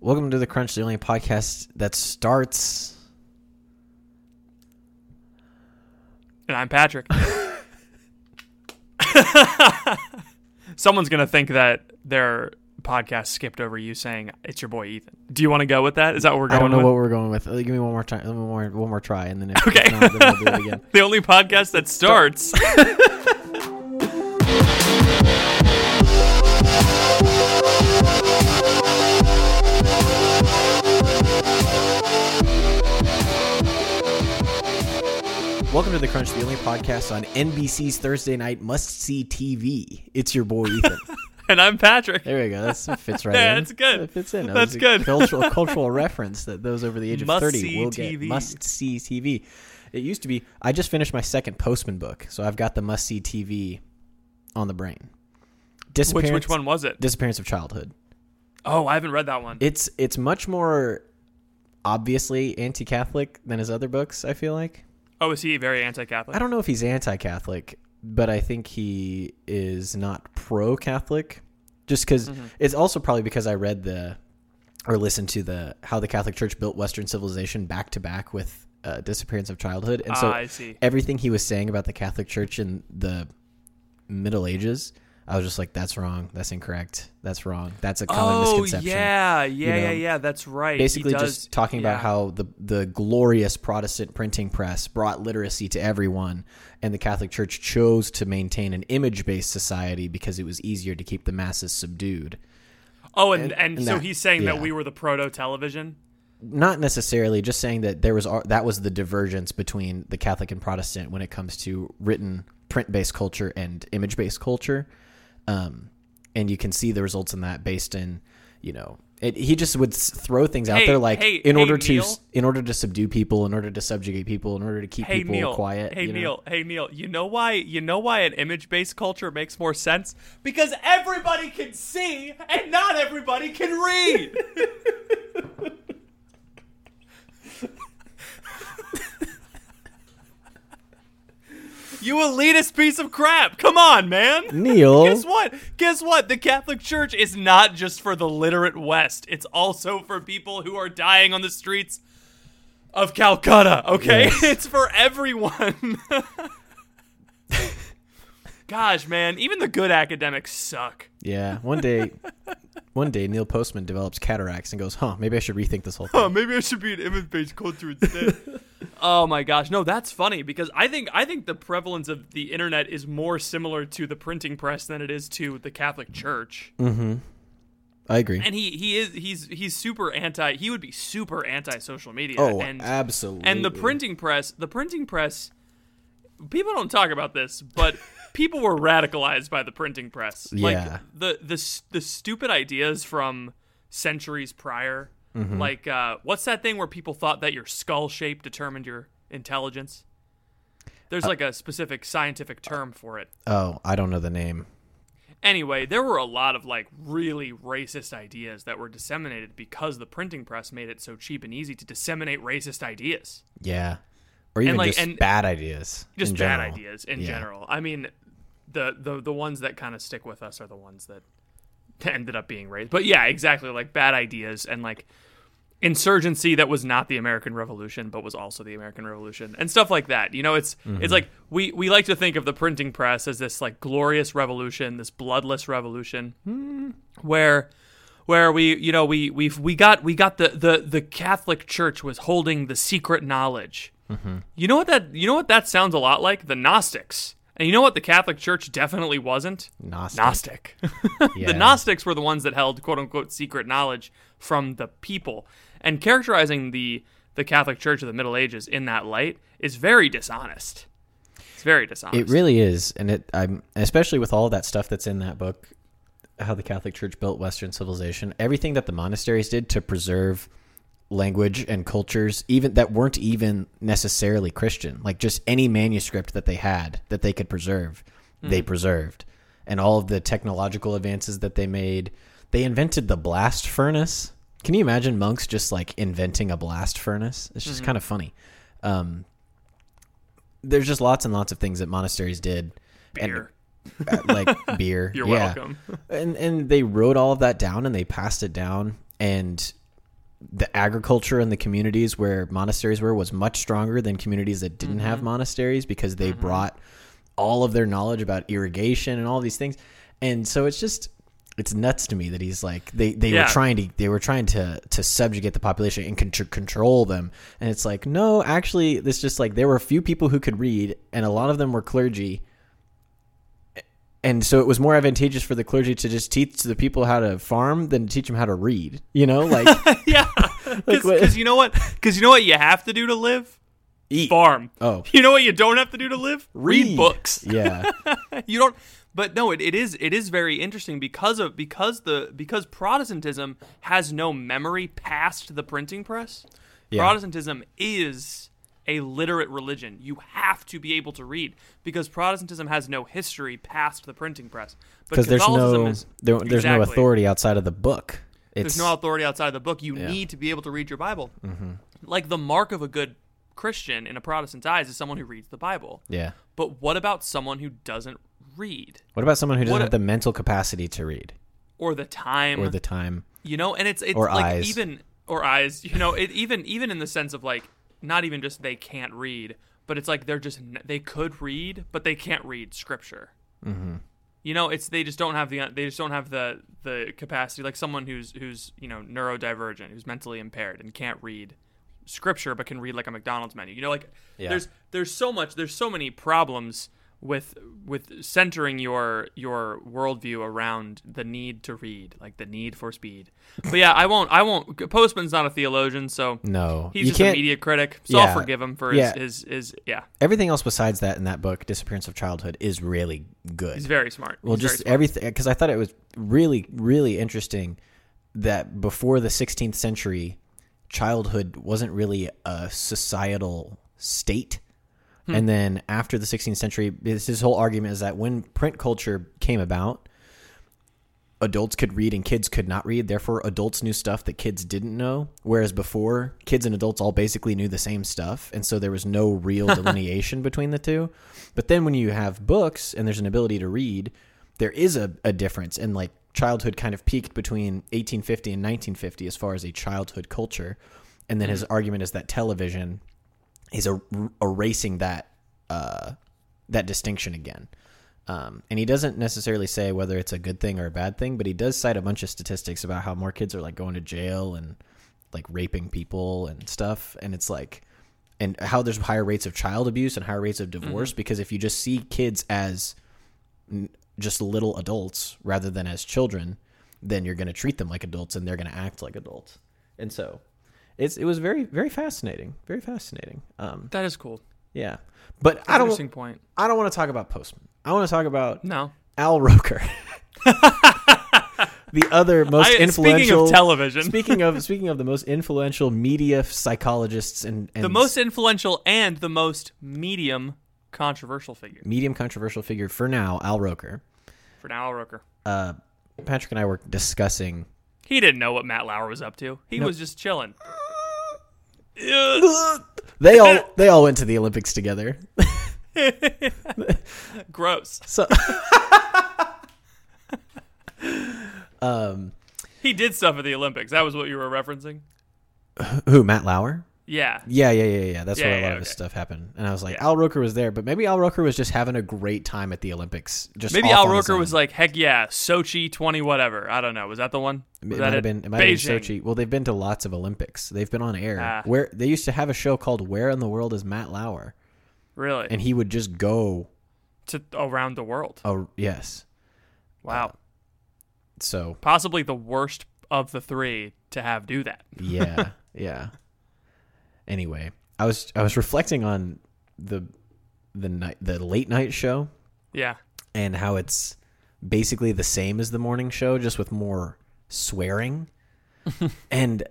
Welcome to the Crunch, the only podcast that starts. And I'm Patrick. Someone's gonna think that their podcast skipped over you saying it's your boy Ethan. Do you want to go with that? Is that what we're going? I don't know with? what we're going with. Uh, Give me one more time. One more, one more try, and then if, Okay. not, then we'll do it again. the only podcast that starts. Welcome to the Crunch, the only podcast on NBC's Thursday night must see TV. It's your boy Ethan. and I'm Patrick. There we go. That's, that fits right Yeah, in. that's good. That fits in. That That's good. Cultural, cultural reference that those over the age of Must 30 will TV. get. Must see TV. It used to be, I just finished my second Postman book, so I've got the must see TV on the brain. Which which one was it? Disappearance of Childhood. Oh, I haven't read that one. It's it's much more obviously anti-Catholic than his other books. I feel like. Oh, is he very anti-Catholic? I don't know if he's anti-Catholic, but I think he is not pro-Catholic. Just because Mm-hmm. it's also probably because I read the or listened to the how the Catholic Church built Western civilization back to back with uh, disappearance of childhood, and so Ah, I see. everything he was saying about the Catholic Church in the Middle Ages, I was just like, "That's wrong. That's incorrect. That's wrong. That's a common Oh misconception." yeah, yeah, know, yeah, yeah. That's right. He basically does- just talking yeah. about how the the glorious Protestant printing press brought literacy to everyone, and the Catholic Church chose to maintain an image based society because it was easier to keep the masses subdued. Oh, and and- and, and so that- he's saying yeah. that we were the proto television. Not necessarily, just saying that there was that was the divergence between the Catholic and Protestant when it comes to written print based culture and image based culture, um, and you can see the results in that based in you know. It, he just would throw things out Hey, there like hey, in hey, order to Neil? in order to subdue people, in order to subjugate people, in order to keep people Neil, quiet. hey you know? Neil, hey Neil. You know why? You know why an image-based culture makes more sense? Because everybody can see, and not everybody can read. you elitist piece of crap! Come on, man. Neil. Guess what? Guess what? The Catholic Church is not just for the literate West. It's also for people who are dying on the streets of Calcutta, okay? Yes. It's for everyone. Gosh, man, even the good academics suck. Yeah, one day, one day Neil Postman develops cataracts and goes, "Huh, maybe I should rethink this whole thing." Huh, maybe I should be an image-based culture instead. oh my gosh, no, that's funny because I think I think the prevalence of the internet is more similar to the printing press than it is to the Catholic Church. Mm-hmm. I agree. And he he is he's he's super anti. He would be super anti social media. oh, and absolutely. and the printing press, the printing press. People don't talk about this, but people were radicalized by the printing press. Yeah. Like the the the stupid ideas from centuries prior. Mm-hmm. Like uh, what's that thing where people thought that your skull shape determined your intelligence? There's Uh, like a specific scientific term for it. Oh, I don't know the name. Anyway, there were a lot of like really racist ideas that were disseminated because the printing press made it so cheap and easy to disseminate racist ideas. Yeah, or even like- just and- bad ideas. Just bad general. ideas in Yeah. general. I mean, the, the the ones that kind of stick with us are the ones that ended up being raised. But yeah, exactly, like bad ideas and like insurgency that was not the American Revolution but was also the American Revolution and stuff like that. You know, it's Mm-hmm. it's like we we like to think of the printing press as this like glorious revolution, this bloodless revolution where where we you know we we we got we got the the the Catholic Church was holding the secret knowledge. You know what that you know what that sounds a lot like the Gnostics. And you know what the Catholic Church definitely wasn't? Gnostic. Gnostic. Yeah. The Gnostics were the ones that held quote unquote secret knowledge from the people. And characterizing the the Catholic Church of the Middle Ages in that light is very dishonest. It's very dishonest. It really is, and it. I'm especially with all that stuff that's in that book. how the Catholic Church built Western civilization, everything that the monasteries did to preserve language and cultures, even that weren't even necessarily Christian, like just any manuscript that they had that they could preserve, they preserved, and all of the technological advances that they made. They invented the blast furnace. Can you imagine monks just like inventing a blast furnace? It's just kind of funny. Um, there's just lots and lots of things that monasteries did. and- Beer. uh, like beer. You're yeah. welcome. And and they wrote all of that down and they passed it down and the agriculture in the communities where monasteries were was much stronger than communities that didn't have Mm-hmm. monasteries because they brought all of their knowledge about irrigation and all these things. And so it's just it's nuts to me that he's like they, they Yeah. were trying to they were trying to to subjugate the population and con- control them and it's like no actually this just like there were a few people who could read and a lot of them were clergy and so it was more advantageous for the clergy to just teach the people how to farm than to teach them how to read. You know, like yeah, because what- you know what? Because you know what you have to do to live? eat. Farm. Oh. You know what you don't have to do to live? Read, books. Yeah, you don't but no it, it is it is very interesting because of because the because protestantism has no memory past the printing press Yeah. protestantism is a literate religion you have to be able to read because protestantism has no history past the printing press because there's no is- there, there's no authority outside of the book. It's there's no authority outside of the book. You Yeah. need to be able to read your Bible. Mm-hmm. Like the mark of a good Christian in a Protestant's eyes is someone who reads the Bible. yeah. But what about someone who doesn't read What about someone who doesn't What have the mental capacity to read or the time or the time? you know? And it's it's Or like eyes. even or eyes. You know, it even even in the sense of like not even just they can't read, but it's like they're just they could read, but they can't read scripture. Mm-hmm. You know, it's they just don't have the they just don't have the the capacity. Like someone who's who's you know neurodivergent, who's mentally impaired and can't read scripture, but can read like a McDonald's menu. You know, like Yeah. there's there's so much there's so many problems with with centering your your worldview around the need to read, like the need for speed. But yeah, I won't I won't. Postman's not a theologian, so No, he's just a media critic. So Yeah. I'll forgive him for his, Yeah. his his yeah. Everything else besides that in that book, Disappearance of Childhood, is really good. He's very smart. Well, He's just smart. everything because I thought it was really, really interesting that before the 16th century, childhood wasn't really a societal state. Hmm. And then after the 16th century, his, his whole argument is that when print culture came about, adults could read and kids could not read. Therefore, adults knew stuff that kids didn't know. Whereas before, kids and adults all basically knew the same stuff. And so there was no real delineation between the two. But then when you have books and there's an ability to read, there is a, a difference. And like childhood kind of peaked between 1850 and 1950 as far as a childhood culture. And then his argument is that television is er- erasing that uh, that distinction again. Um, and he doesn't necessarily say whether it's a good thing or a bad thing, but he does cite a bunch of statistics about how more kids are like going to jail and like raping people and stuff. And it's like, and how there's higher rates of child abuse and higher rates of divorce because if you just see kids as n- just little adults rather than as children, then you're going to treat them like adults and they're going to act like adults. And so it's, it was very, very fascinating. Very fascinating. Um, that is cool. yeah. But I don't, Interesting point. I don't want to talk about Postman. I want to talk about No. Al Roker, the other most I, influential. speaking of television, speaking of speaking of the most influential media psychologists and, and the most influential and the most medium controversial figure medium controversial figure for now, Al Roker. for now, Al Roker. Uh, Patrick and I were discussing. He didn't know what Matt Lauer was up to. He was just chilling. They all they all went to the Olympics together. Gross. So um, He did stuff at the Olympics. That was what you were referencing. who Matt Lauer? Yeah. Yeah, yeah, yeah, yeah. That's Yeah, where a yeah, lot of his okay. stuff happened. And I was like, Yeah. Al Roker was there, but maybe Al Roker was just having a great time at the Olympics. Just Maybe Al Roker was like, heck yeah, Sochi 20 whatever. I don't know. Was that the one? It Was might that have been. It might have Beijing. been Sochi. Well, they've been to lots of Olympics. They've been on air. Ah. Where they used to have a show called "Where in the World is Matt Lauer," Really? and he would just go. to around the world. Oh yes. Wow. So Possibly the worst of the three to have do that. yeah, yeah. Anyway, I was I was reflecting on the the night the late night show Yeah. and how it's basically the same as the morning show, just with more swearing, and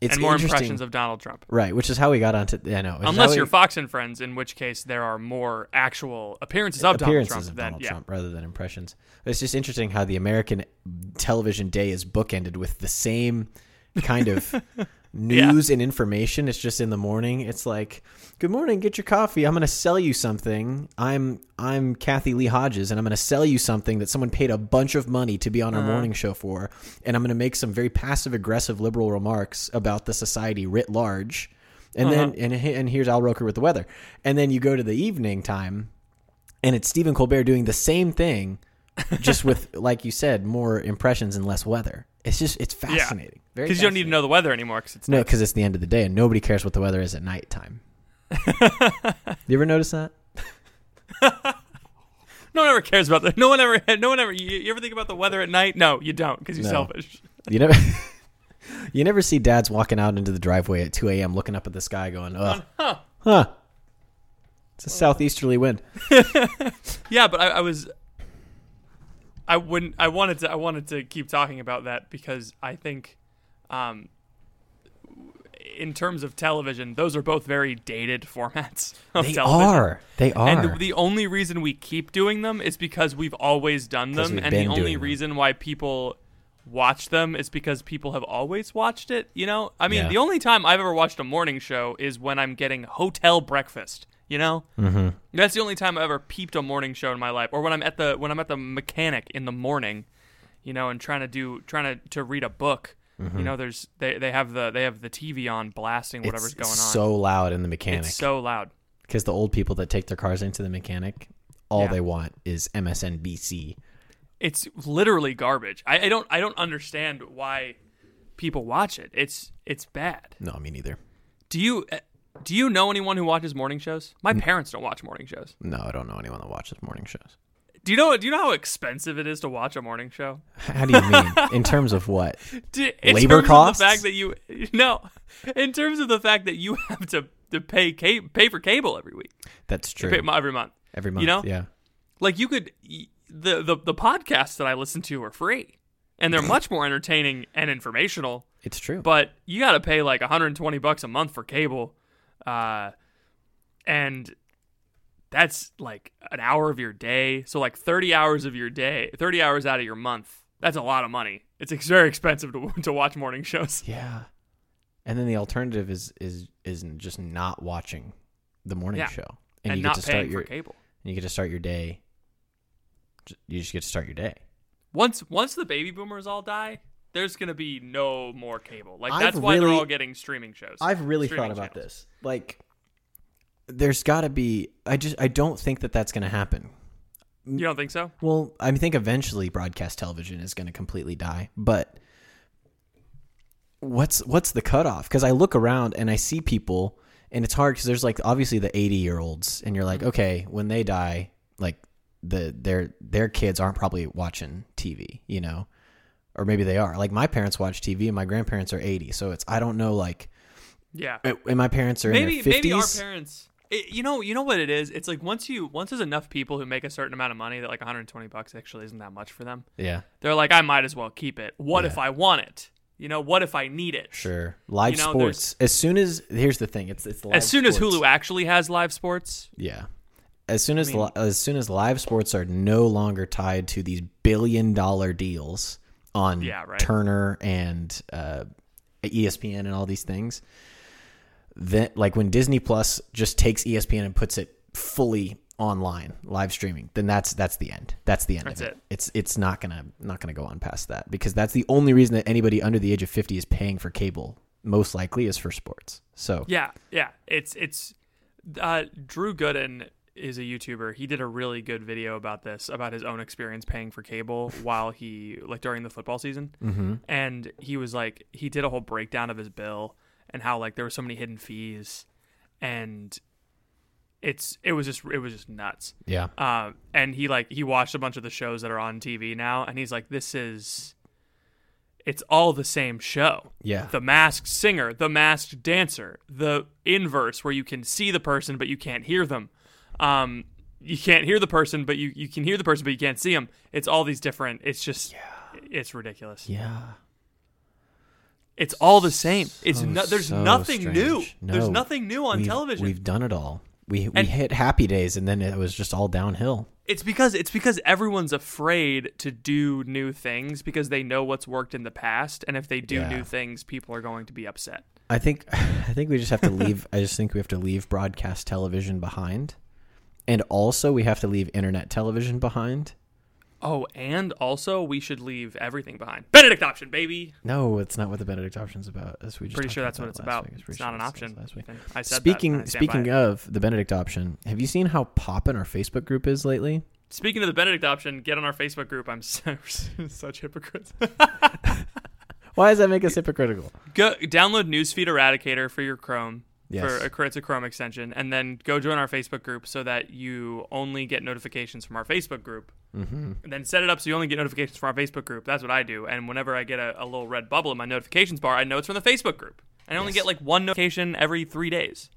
it's and more impressions of Donald Trump. right? Which is how we got onto. I know, Unless you're Fox and Friends, in which case there are more actual appearances of appearances Donald Trump of than Donald yeah. Trump rather than impressions. But it's just interesting how the American television day is bookended with the same kind of news and information. It's just in the morning. It's like, "Good morning, get your coffee. I'm going to sell you something. I'm I'm Kathy Lee Hodges, and I'm going to sell you something that someone paid a bunch of money to be on our Uh-huh. morning show for, and I'm going to make some very passive aggressive liberal remarks about the society writ large." And Uh-huh. then and and here's Al Roker with the weather. And then you go to the evening time and it's Stephen Colbert doing the same thing, just with, like you said, more impressions and less weather. It's just, it's fascinating. Very Because you don't need to know the weather anymore. Because it's No, because it's the end of the day and nobody cares what the weather is at nighttime. you ever notice that? no one ever cares about that. No one ever. No one ever. You, you ever think about the weather at night? No, you don't, because you're No. selfish. You never, you never see dads walking out into the driveway at 2 a.m. looking up at the sky going, "Ugh, Huh. huh." It's a southeasterly wind. Yeah, but I, I was. I wouldn't. I wanted to. I wanted to keep talking about that because I think, um, in terms of television, those are both very dated formats of They television. are. They are. And the, the only reason we keep doing them is because we've always done them, and the only doing them. reason why people watch them is because people have always watched it. You know, I mean, Yeah. the only time I've ever watched a morning show is when I'm getting hotel breakfast. You know, mm-hmm. that's the only time I ever peeped a morning show in my life, or when I'm at the when I'm at the mechanic in the morning, you know, and trying to do trying to to read a book. You know, there's they they have the they have the TV on blasting whatever's Mm-hmm. it's going on. so loud in the mechanic. it's so loud. because the old people that take their cars into the mechanic, all Yeah. they want is MSNBC. it's literally garbage. I, I don't I don't understand why people watch it. It's it's bad. No, me neither. Do you do you know anyone who watches morning shows? My parents don't watch morning shows. No, I don't know anyone that watches morning shows. Do you know do you know how expensive it is to watch a morning show? How do you mean? in terms of what? Do, in Labor terms costs? Of the fact that you no, in terms of the fact that you have to to pay ca- pay for cable every week, That's true. pay, every month. Every month, you know? yeah. Like you could the the the podcasts that I listen to are free, and they're much more entertaining and informational. It's true. but you got to pay like 120 bucks a month for cable uh and that's like an hour of your day so like 30 hours of your day 30 hours out of your month that's a lot of money it's ex- very expensive to, to watch morning shows yeah. And then the alternative is is is just not watching the morning Yeah. show, and, you not get to start your for cable and you get to start your day. You just get to start your day. once once the baby boomers all die there's gonna be no more cable like I've that's why they're all getting streaming shows I've really thought about channels. this. Like, there's got to be. I just I don't think that that's going to happen. you don't think so Well, I think eventually broadcast television is going to completely die, but what's what's the cutoff? Because I look around and I see people, and it's hard because there's like obviously the 80 year olds, and you're like, mm-hmm. okay, when they die, like the their their kids aren't probably watching TV, you know, or maybe they are. Like my parents watch TV, and my grandparents are 80, so it's I don't know like, yeah and my parents are maybe in their 50s. maybe our parents it, you know you know what it is it's like once you once there's enough people who make a certain amount of money that like 120 bucks actually isn't that much for them yeah, they're like i might as well keep it what Yeah. if i want it you know what if i need it sure. Live You know, sports. As soon as here's the thing, it's it's live as soon as hulu actually has live sports Yeah. As soon as mean- li- as soon as live sports are no longer tied to these billion dollar deals on Yeah, right. Turner and uh, ESPN and all these things, then like when Disney Plus just takes ESPN and puts it fully online live streaming, then that's that's the end. That's the end That's of it. it. It's it's not gonna not gonna go on past that because that's the only reason that anybody under the age of fifty is paying for cable. Most likely is for sports. So yeah yeah it's it's uh, drew gooden is a youtuber he did a really good video about this about his own experience paying for cable while he like during the football season. Mhm. and he was like he did a whole breakdown of his bill and how like there were so many hidden fees. And it's it was just it was just nuts. Yeah, um and he like he watched a bunch of the shows that are on tv now and he's like this is it's all the same show. Yeah, the masked singer the masked dancer the inverse where you can see the person but you can't hear them um you can't hear the person, but you you can hear the person, but you can't see them. It's all these different. It's just it's ridiculous. Yeah. It's all the same. It's no, there's so nothing strange. new. There's nothing new on we've, television. We've done it all. We we And- hit happy days and then it was just all downhill. It's because it's because everyone's afraid to do new things because they know what's worked in the past, and if they do Yeah. new things, people are going to be upset. I think I think we just have to leave I just think we have to leave broadcast television behind. And also we have to leave internet television behind. Oh, and also we should leave everything behind. Benedict option, baby. No, it's not what the Benedict option's about. As we just Pretty sure that's what it's about. week. It's pretty not sure an option. last week. I said Speaking and I speaking of the Benedict option, have you seen how poppin' our Facebook group is lately? Speaking of the Benedict option, get on our Facebook group. I'm so, such hypocrites. Why does that make us hypocritical? go download Newsfeed Eradicator for your Chrome. Yes. For a, Chrome extension, and then go join our Facebook group so that you only get notifications from our Facebook group. Mm-hmm. And then set it up so you only get notifications from our Facebook group. That's what I do. And whenever I get a, a little red bubble in my notifications bar, I know it's from the Facebook group. And I only Yes. get like one notification every three days.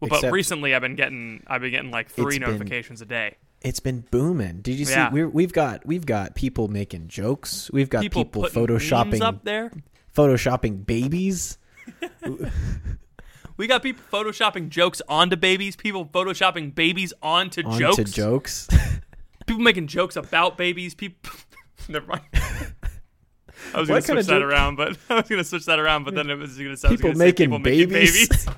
Well, but recently I've been getting I've been getting like three It's been- notifications a day. It's been booming. Did you see? Yeah. We're, we've got we've got people making jokes. We've got People, people, photoshopping up there. photoshopping babies. We got people photoshopping jokes onto babies. People photoshopping babies onto, onto jokes. jokes. People making jokes about babies. People. Never mind. I was gonna switch that joke- around, but I was gonna switch that around, but then it was gonna sound People making people making babies. babies.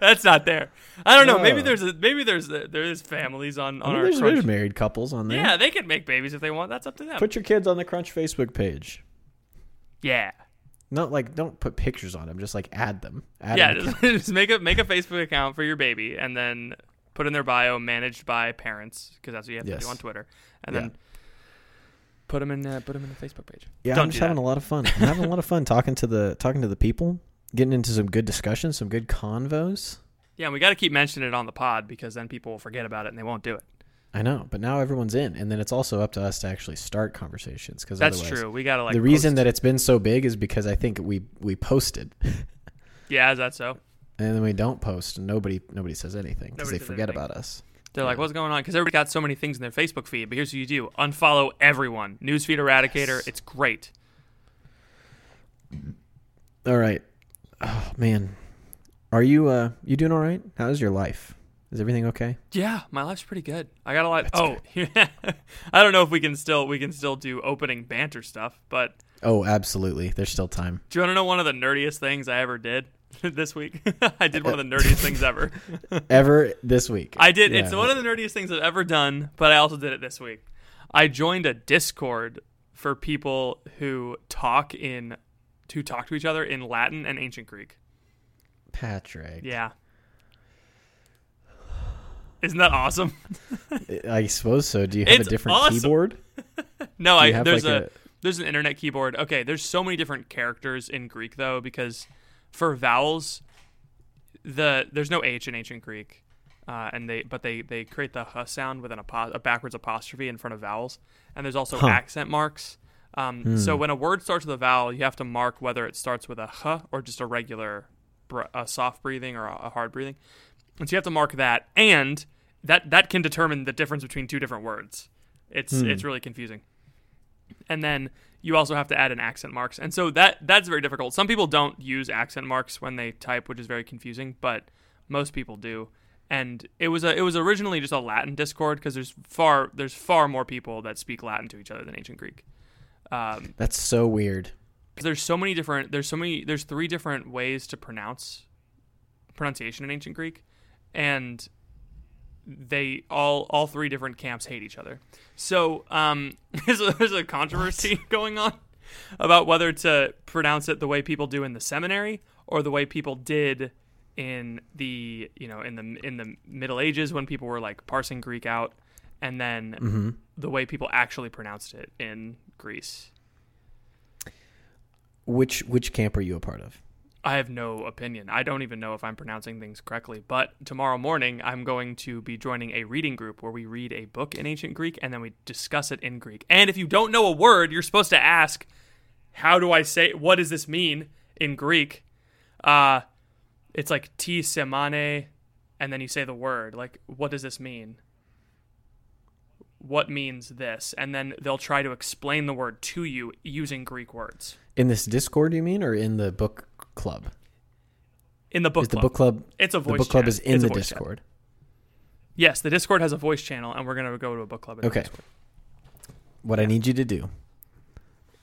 That's not there. I don't know. Maybe oh. there's a, maybe there's a, there is families on I on mean, our there's, crunch. there's married couples on there. Yeah, they can make babies if they want. That's up to them. Put your kids on the Crunch Facebook page. yeah, Not like don't put pictures on them. Just like add them. Add yeah. them. Just, just make a make a Facebook account for your baby, and then put in their bio managed by parents because that's what you have to do on Twitter, and Yeah. then put them in uh, put them in the Facebook page. Yeah, Don't I'm just having that. a lot of fun. I'm having a lot of fun talking to the talking to the people, getting into some good discussions, some good convos. Yeah, and we got to keep mentioning it on the pod because then people will forget about it and they won't do it. I know, but now everyone's in, and then it's also up to us to actually start conversations. Because That's true. We got to like the reason post- that it's been so big is because I think we we posted, yeah, is that so? and then we don't post, and nobody nobody says anything because they forget anything. about us. They're like, what's going on? Because everybody got so many things in their Facebook feed. But here's what you do: unfollow everyone. Newsfeed Eradicator. Yes. It's great. All right, oh man, are you uh you doing all right? How's your life? Is everything okay? Yeah, my life's pretty good. I got a lot. That's oh, I don't know if we can still we can still do opening banter stuff, but Oh, absolutely. There's still time. do you want to know one of the nerdiest things I ever did this week? I did one of the nerdiest things ever. Ever this week? I did. Yeah. It's one of the nerdiest things I've ever done, but I also did it this week. I joined a Discord for people who talk in who talk to each other in Latin and ancient Greek. Patrick. Yeah. Isn't that awesome? I suppose so. Do you have It's a different awesome. keyboard? No, I there's like a, there's an internet keyboard. Okay, there's so many different characters in Greek though because for vowels the there's no h in ancient Greek. Uh, and they but they they create the h sound with an apo- a backwards apostrophe in front of vowels. And there's also Huh. accent marks. Um, Hmm. so when a word starts with a vowel, you have to mark whether it starts with a h or just a regular br- a soft breathing or a, a hard breathing. And so you have to mark that and that that can determine the difference between two different words. It's Hmm. it's really confusing and then you also have to add in accent marks and so that that's very difficult some people don't use accent marks when they type which is very confusing but most people do and it was a it was originally just a latin discord because there's far there's far more people that speak latin to each other than ancient greek um, That's so weird. there's so many different there's so many there's three different ways to pronounce pronunciation in ancient greek and they all all three different camps hate each other so um there's a, there's a controversy going on about whether to pronounce it the way people do in the seminary or the way people did in the you know in the in the middle ages when people were like parsing greek out and then Mm-hmm. the way people actually pronounced it in greece Which which camp are you a part of? I have no opinion. I don't even know if I'm pronouncing things correctly. But tomorrow morning, I'm going to be joining a reading group where we read a book in ancient Greek and then we discuss it in Greek. And if you don't know a word, you're supposed to ask, "How do I say? What does this mean in Greek?" Uh, it's like "ti semane," and then you say the word. Like, what does this mean? what means this, and then they'll try to explain the word to you using Greek words. In this Discord, you mean, or in the book club? In the book is the club. book club? It's a voice. The book club is in It's the. Discord. Yes, the Discord has a voice channel, and we're gonna go to a book club. In Okay. What I need you to do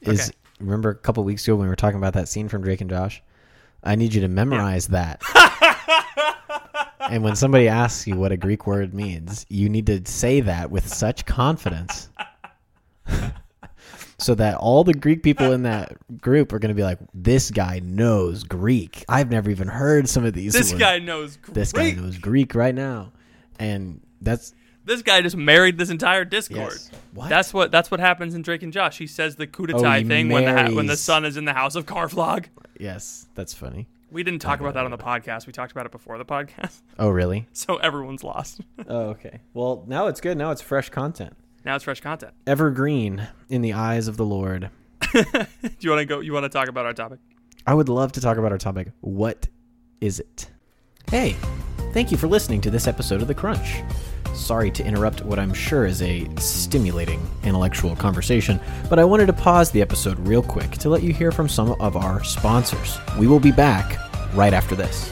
is Okay. remember a couple weeks ago when we were talking about that scene from Drake and Josh. I need you to memorize that. and when somebody asks you what a Greek word means, you need to say that with such confidence. so that all the Greek people in that group are going to be like, "This guy knows Greek. I've never even heard some of these." This words. guy knows Greek. this guy knows Greek right now, and that's This guy just married this entire Discord. Yes. What? That's what that's what happens in Drake and Josh. He says the coup Oh, d'etat he thing when the ha- when the marries- son is in the house of Carvlog. yes, that's funny. We didn't talk about that on the podcast. We talked about it before the podcast, Oh, really? so everyone's lost. Oh, okay. Well, now it's good. Now it's fresh content. Now it's fresh content. Evergreen in the eyes of the Lord. Do you want to go? You want to talk about our topic? I would love to talk about our topic. What is it? Hey, thank you for listening to this episode of The Crunch. Sorry to interrupt what I'm sure is a stimulating intellectual conversation, but I wanted to pause the episode real quick to let you hear from some of our sponsors. We will be back right after this.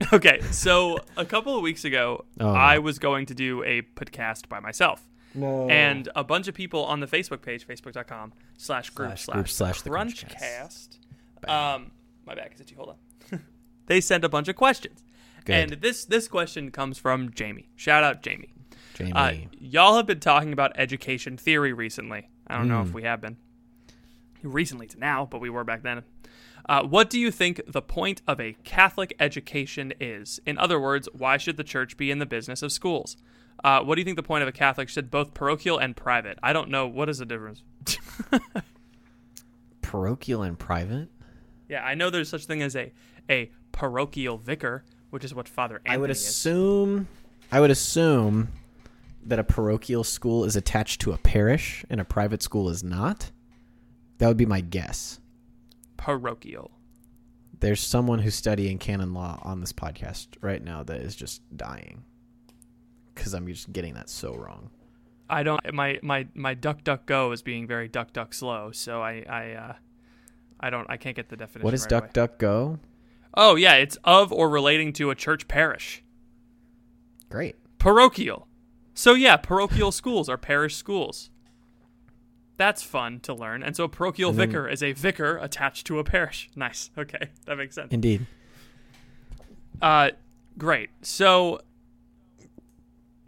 Okay, so a couple of weeks ago, Oh. I was going to do a podcast by myself. No. And a bunch of people on the Facebook page, facebook.com slash group Slash group slash the crunchcast. Um, my back is itchy. Hold on. they sent a bunch of questions. Good. And this this question comes from Jamie. Shout out Jamie. Jamie. Uh, y'all have been talking about education theory recently. I don't Hmm. know if we have been recently to now, but we were back then. Uh, what do you think the point of a Catholic education is? In other words, why should the church be in the business of schools? Uh, what do you think the point of a Catholic should both parochial and private? I don't know. What is the difference? parochial and private? yeah, I know there's such thing as a a parochial vicar, which is what Father Anthony I would is. assume I would assume that a parochial school is attached to a parish and a private school is not. That would be my guess. Parochial. There's someone who's studying canon law on this podcast right now that is just dying cuz I'm just getting that so wrong. I don't my my my duck duck go is being very duck duck slow, so I I uh I don't I can't get the definition. What is right duck away. duck go? Oh yeah, it's of or relating to a church parish. Great. Parochial. So yeah, parochial schools are parish schools. That's fun to learn. And so a parochial And then- vicar is a vicar attached to a parish. Nice. Okay, that makes sense. Indeed. Uh, great. So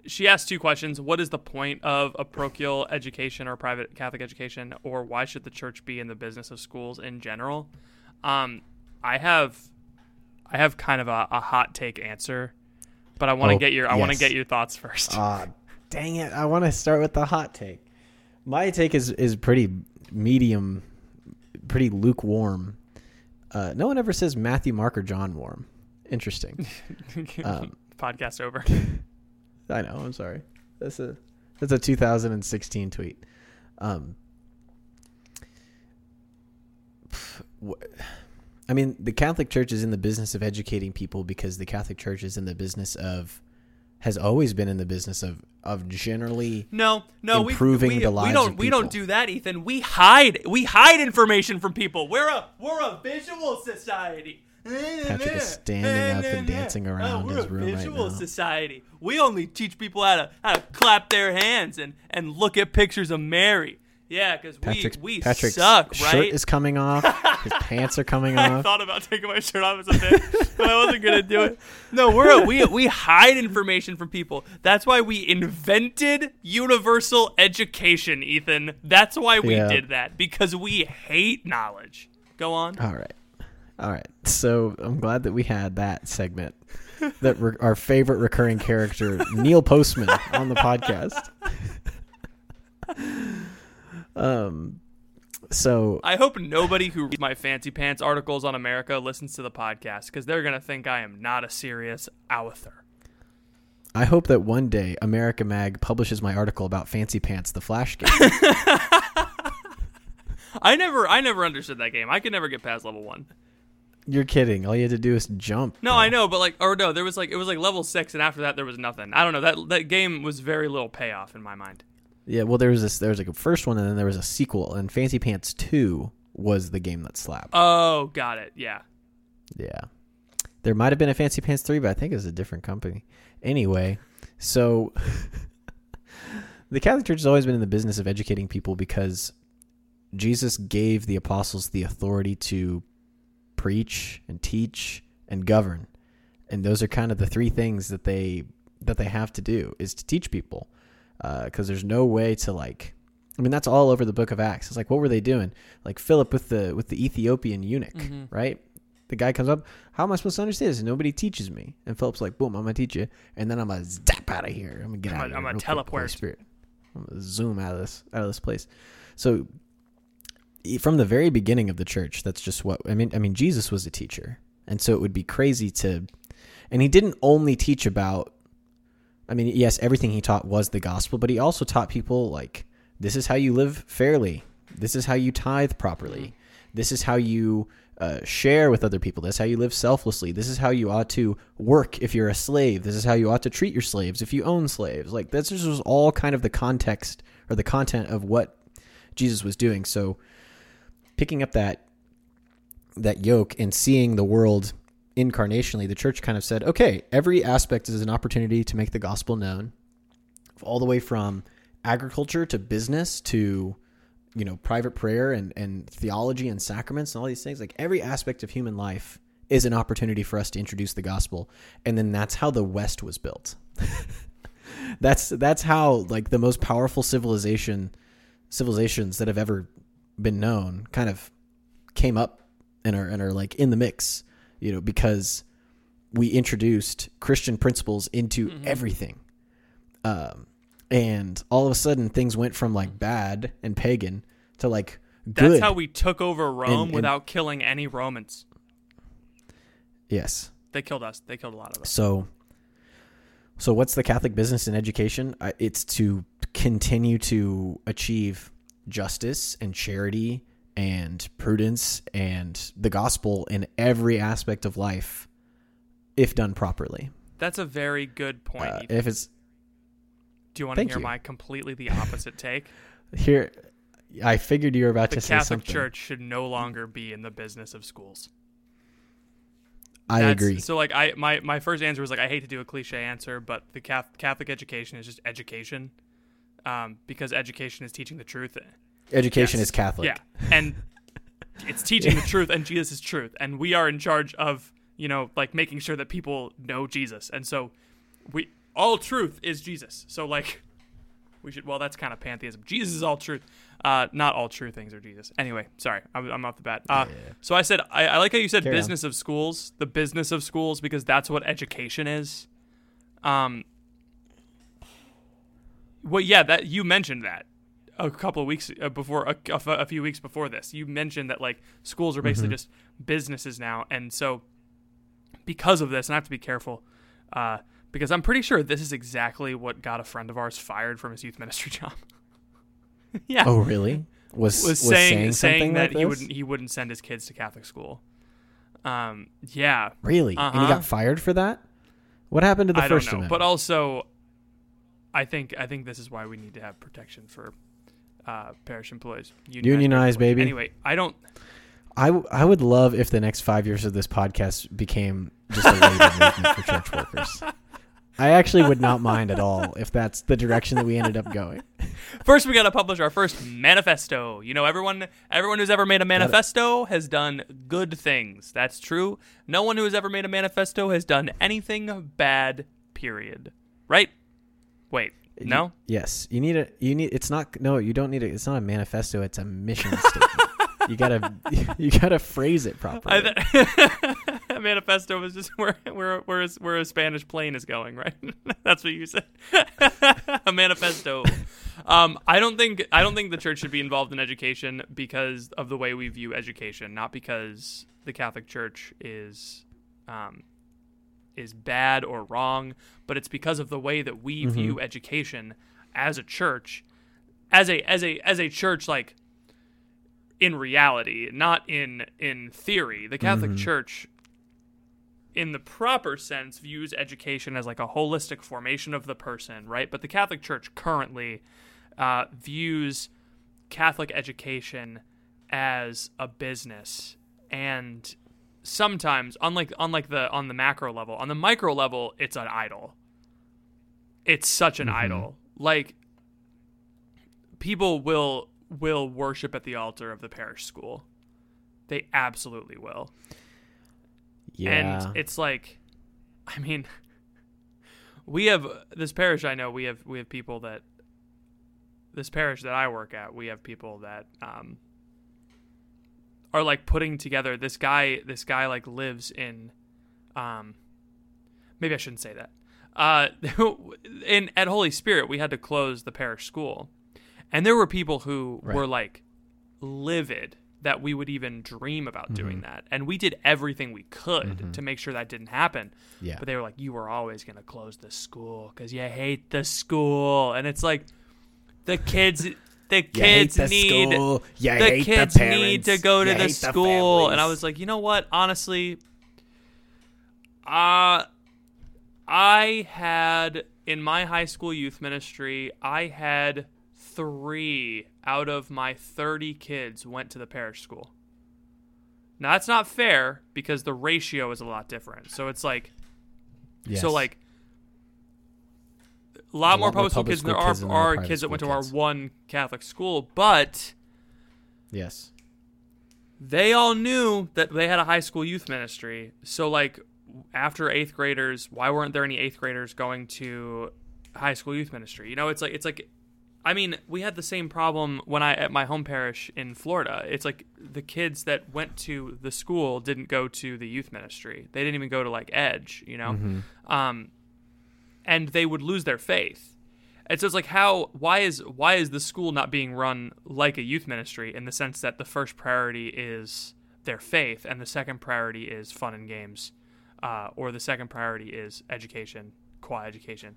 she asked two questions. What is the point of a parochial education or private Catholic education, or why should the church be in the business of schools in general? Um, I have, I have kind of a, a hot take answer, but I want to Oh, get your I want to get your thoughts first. Ah, dang it. I want to start with the hot take. My take is is pretty medium, pretty lukewarm. Uh, no one ever says Matthew, Mark, or John warm. Interesting. um, Podcast over. I know. I'm sorry. That's a that's a 2016 tweet. Um, I mean, the Catholic Church is in the business of educating people because the Catholic Church is in the business of has always been in the business of of generally No, no, Improving we, we, the we don't we don't do that, Ethan. We hide we hide information from people. We're a we're a visual society. Patrick is standing up and dancing oh, around Oh, we're his a room right visual now. society. We only teach people how to how to clap their hands and and look at pictures of Mary. Yeah, because we Patrick's, we Patrick's suck, shirt is coming off. His pants are coming off. I off. thought about taking my shirt off as a bit, but I wasn't gonna do it. No, we're we we hide information from people. That's why we invented universal education, Ethan. That's why we Yeah. did that because we hate knowledge. Go on. All right. All right. So I'm glad that we had that segment. That re- our favorite recurring character, Neil Postman, on the podcast. um, so I hope nobody who reads my fancy pants articles on America listens to the podcast because they're gonna think I am not a serious author. I hope that one day America Mag publishes my article about Fancy Pants, the Flash game. I never, I never understood that game. I could never get past level one. You're kidding. All you had to do is jump. No, bro. I know, but like, or no, there was like, it was like level six, and after that, there was nothing. I don't know. That that game was very little payoff in my mind. Yeah, well, there was this. There was like a first one, and then there was a sequel, and Fancy Pants Two was the game that slapped. Oh, got it. Yeah. Yeah. There might have been a Fancy Pants 3, but I think it was a different company. Anyway, so the Catholic Church has always been in the business of educating people because Jesus gave the apostles the authority to preach and teach and govern. And those are kind of the three things that they that they have to do is to teach people. Uh, because there's no way to like I mean that's all over the book of Acts. It's like what were they doing? Like Philip with the with the Ethiopian eunuch, mm-hmm. right? The guy comes up, how am I supposed to understand this? Nobody teaches me. And Philip's like, boom, I'm gonna teach you, and then I'm gonna zap out of here. I'm gonna get I'm out. a- of here I'm a real quick, teleport. Spirit. I'm gonna zoom out of this out of this place. So from the very beginning of the church, that's just what I mean. I mean, Jesus was a teacher, and so it would be crazy to, and he didn't only teach about. I mean, yes, everything he taught was the gospel, but he also taught people like this is how you live fairly. This is how you tithe properly. This is how you uh, share with other people. This is how you live selflessly. This is how you ought to work if you're a slave. This is how you ought to treat your slaves if you own slaves. Like this was all kind of the context or the content of what Jesus was doing. So picking up that that yoke and seeing the world incarnationally, the church kind of said, okay, every aspect is an opportunity to make the gospel known, all the way from agriculture to business to you know private prayer and and theology and sacraments and all these things. Like every aspect of human life is an opportunity for us to introduce the gospel, and then that's how the West was built. that's that's how like the most powerful civilization civilizations that have ever been known kind of came up and are and are like in the mix, you know, because we introduced Christian principles into everything. Um, and all of a sudden things went from like bad and pagan to like good. That's how we took over Rome and- without killing any Romans. yes. They killed us. They killed a lot of us. So, so what's the Catholic business in education? It's to continue to achieve justice and charity and prudence and the gospel in every aspect of life, if done properly. That's a very good point. Uh, if it's Do you want to hear you. my completely the opposite take? here, I figured you were about The to say something. The Catholic. Church should no longer be in the business of schools. I That's- agree. So like I my my first answer was like I hate to do a cliche answer, but the Catholic education is just education, um, because education is teaching the truth. Education Yes. is Catholic. Yeah, and it's teaching the truth and Jesus is truth, and we are in charge of you know like making sure that people know Jesus, and so we all truth is Jesus. So like we should well that's kind of pantheism. Jesus is all truth. Uh, not all true things are Jesus. Anyway, sorry, I'm, I'm off the bat. Uh, So I said I, I like how you said Carry on. business of schools, the business of schools, because that's what education is. Um. Well, yeah, that you mentioned that a couple of weeks uh, before, a few weeks before this. You mentioned that like schools are basically just businesses now, and so because of this, and I have to be careful, uh, because I'm pretty sure this is exactly what got a friend of ours fired from his youth ministry job. yeah, Oh, really? Was was, saying saying, something that like he wouldn't he wouldn't send his kids to Catholic school. Um, yeah, Really? And he Uh-huh. got fired for that? What happened to the I first amendment? but also, I think I think this is why we need to have protection for uh, parish employees. Unionize, parish baby. Anyway, I don't. I, w- I would love if the next five years of this podcast became just a labor movement for church workers. I actually would not mind at all if that's the direction that we ended up going. First, we got to publish our first manifesto. You know, everyone everyone who's ever made a manifesto has done good things. That's true. No one who has ever made a manifesto has done anything bad. Period. Right? Wait. No. Yes, you need a you need. It's not no. You don't need it. It's not a manifesto. It's a mission statement. you gotta you gotta phrase it properly. Th- a manifesto was just where where where a, where a Spanish plane is going, right? That's what you said. a manifesto. Um, I don't think I don't think the church should be involved in education because of the way we view education, not because the Catholic Church is um, is bad or wrong, but it's because of the way that we view education as a church, as a as a as a church like in reality, not in in theory. The Catholic Church in the proper sense views education as like a holistic formation of the person, right? But the Catholic Church currently uh, views Catholic education as a business, and sometimes, unlike unlike the on the macro level, on the micro level, it's an idol. It's such an idol. Like people will will worship at the altar of the parish school. They absolutely will. yeah, And it's like, I mean, we have this parish. I know we have we have people that this parish that I work at. We have people that um, are like putting together. This guy, this guy like lives in, um, maybe I shouldn't say that. Uh, in at Holy Spirit, we had to close the parish school, and there were people who Right. were like livid that we would even dream about doing Mm-hmm. that. And we did everything we could to make sure that didn't happen. Yeah. But they were like, you were always going to close the school because you hate the school. And it's like, the kids. The kids need the hate the kids need to go to You the hate the school, and I was like, you know what? Honestly, uh, I had in my high school youth ministry, I had three out of my 30 kids went to the parish school. Now that's not fair because the ratio is a lot different. So it's like Yes. so like a lot a more lot more public school kids than there are, kids are are kids that went to our one Catholic school, but yes, they all knew that they had a high school youth ministry. So like after eighth graders, why weren't there any eighth graders going to high school youth ministry? You know, it's like it's like I mean, we had the same problem when I at my home parish in Florida. It's like the kids that went to the school didn't go to the youth ministry. They didn't even go to like Edge, you know. Um and they would lose their faith. And so it's like how why is why is the school not being run like a youth ministry in the sense that the first priority is their faith and the second priority is fun and games, uh, or the second priority is education, qua education.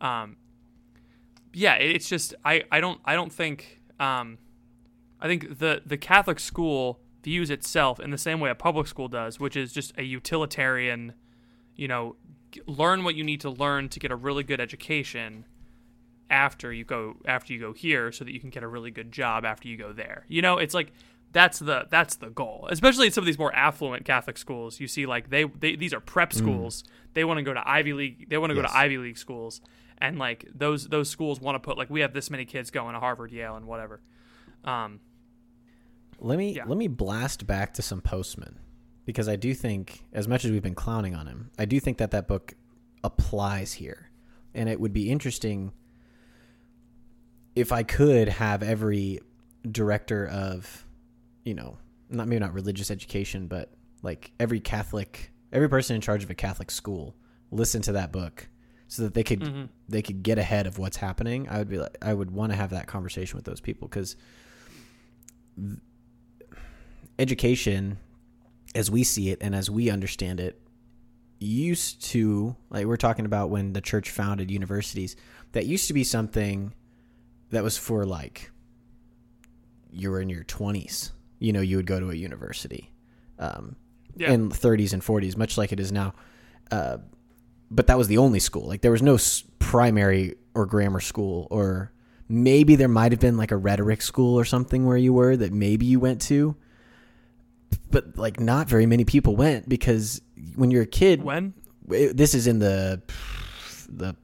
Um, yeah, it- it's just I, I don't I don't think um, I think the the Catholic school views itself in the same way a public school does, which is just a utilitarian, you know, learn what you need to learn to get a really good education after you go after you go here so that you can get a really good job after you go there. You know, it's like that's the that's the goal. Especially in some of these more affluent Catholic schools, you see like they, they these are prep schools. They want to go to Ivy League. They want to go to Ivy League schools, and like those those schools want to put like we have this many kids going to Harvard, Yale, and whatever. Um, Let me Yeah. let me blast back to some Postman because I do think, as much as we've been clowning on him, I do think that that book applies here, and it would be interesting if I could have every director of, you know, not maybe not religious education, but like every Catholic, every person in charge of a Catholic school listen to that book so that they could Mhm. they could get ahead of what's happening. I would be like, I would want to have that conversation with those people because education as we see it and as we understand it used to like we're talking about when the church founded universities that used to be something that was for like you were in your 20s you know you would go to a university um, Yeah. in 30s and 40s much like it is now uh, but that was the only school like there was no s- primary or grammar school or maybe there might have been like a rhetoric school or something where you were that maybe you went to but like not very many people went because when you're a kid when? it- this is in the the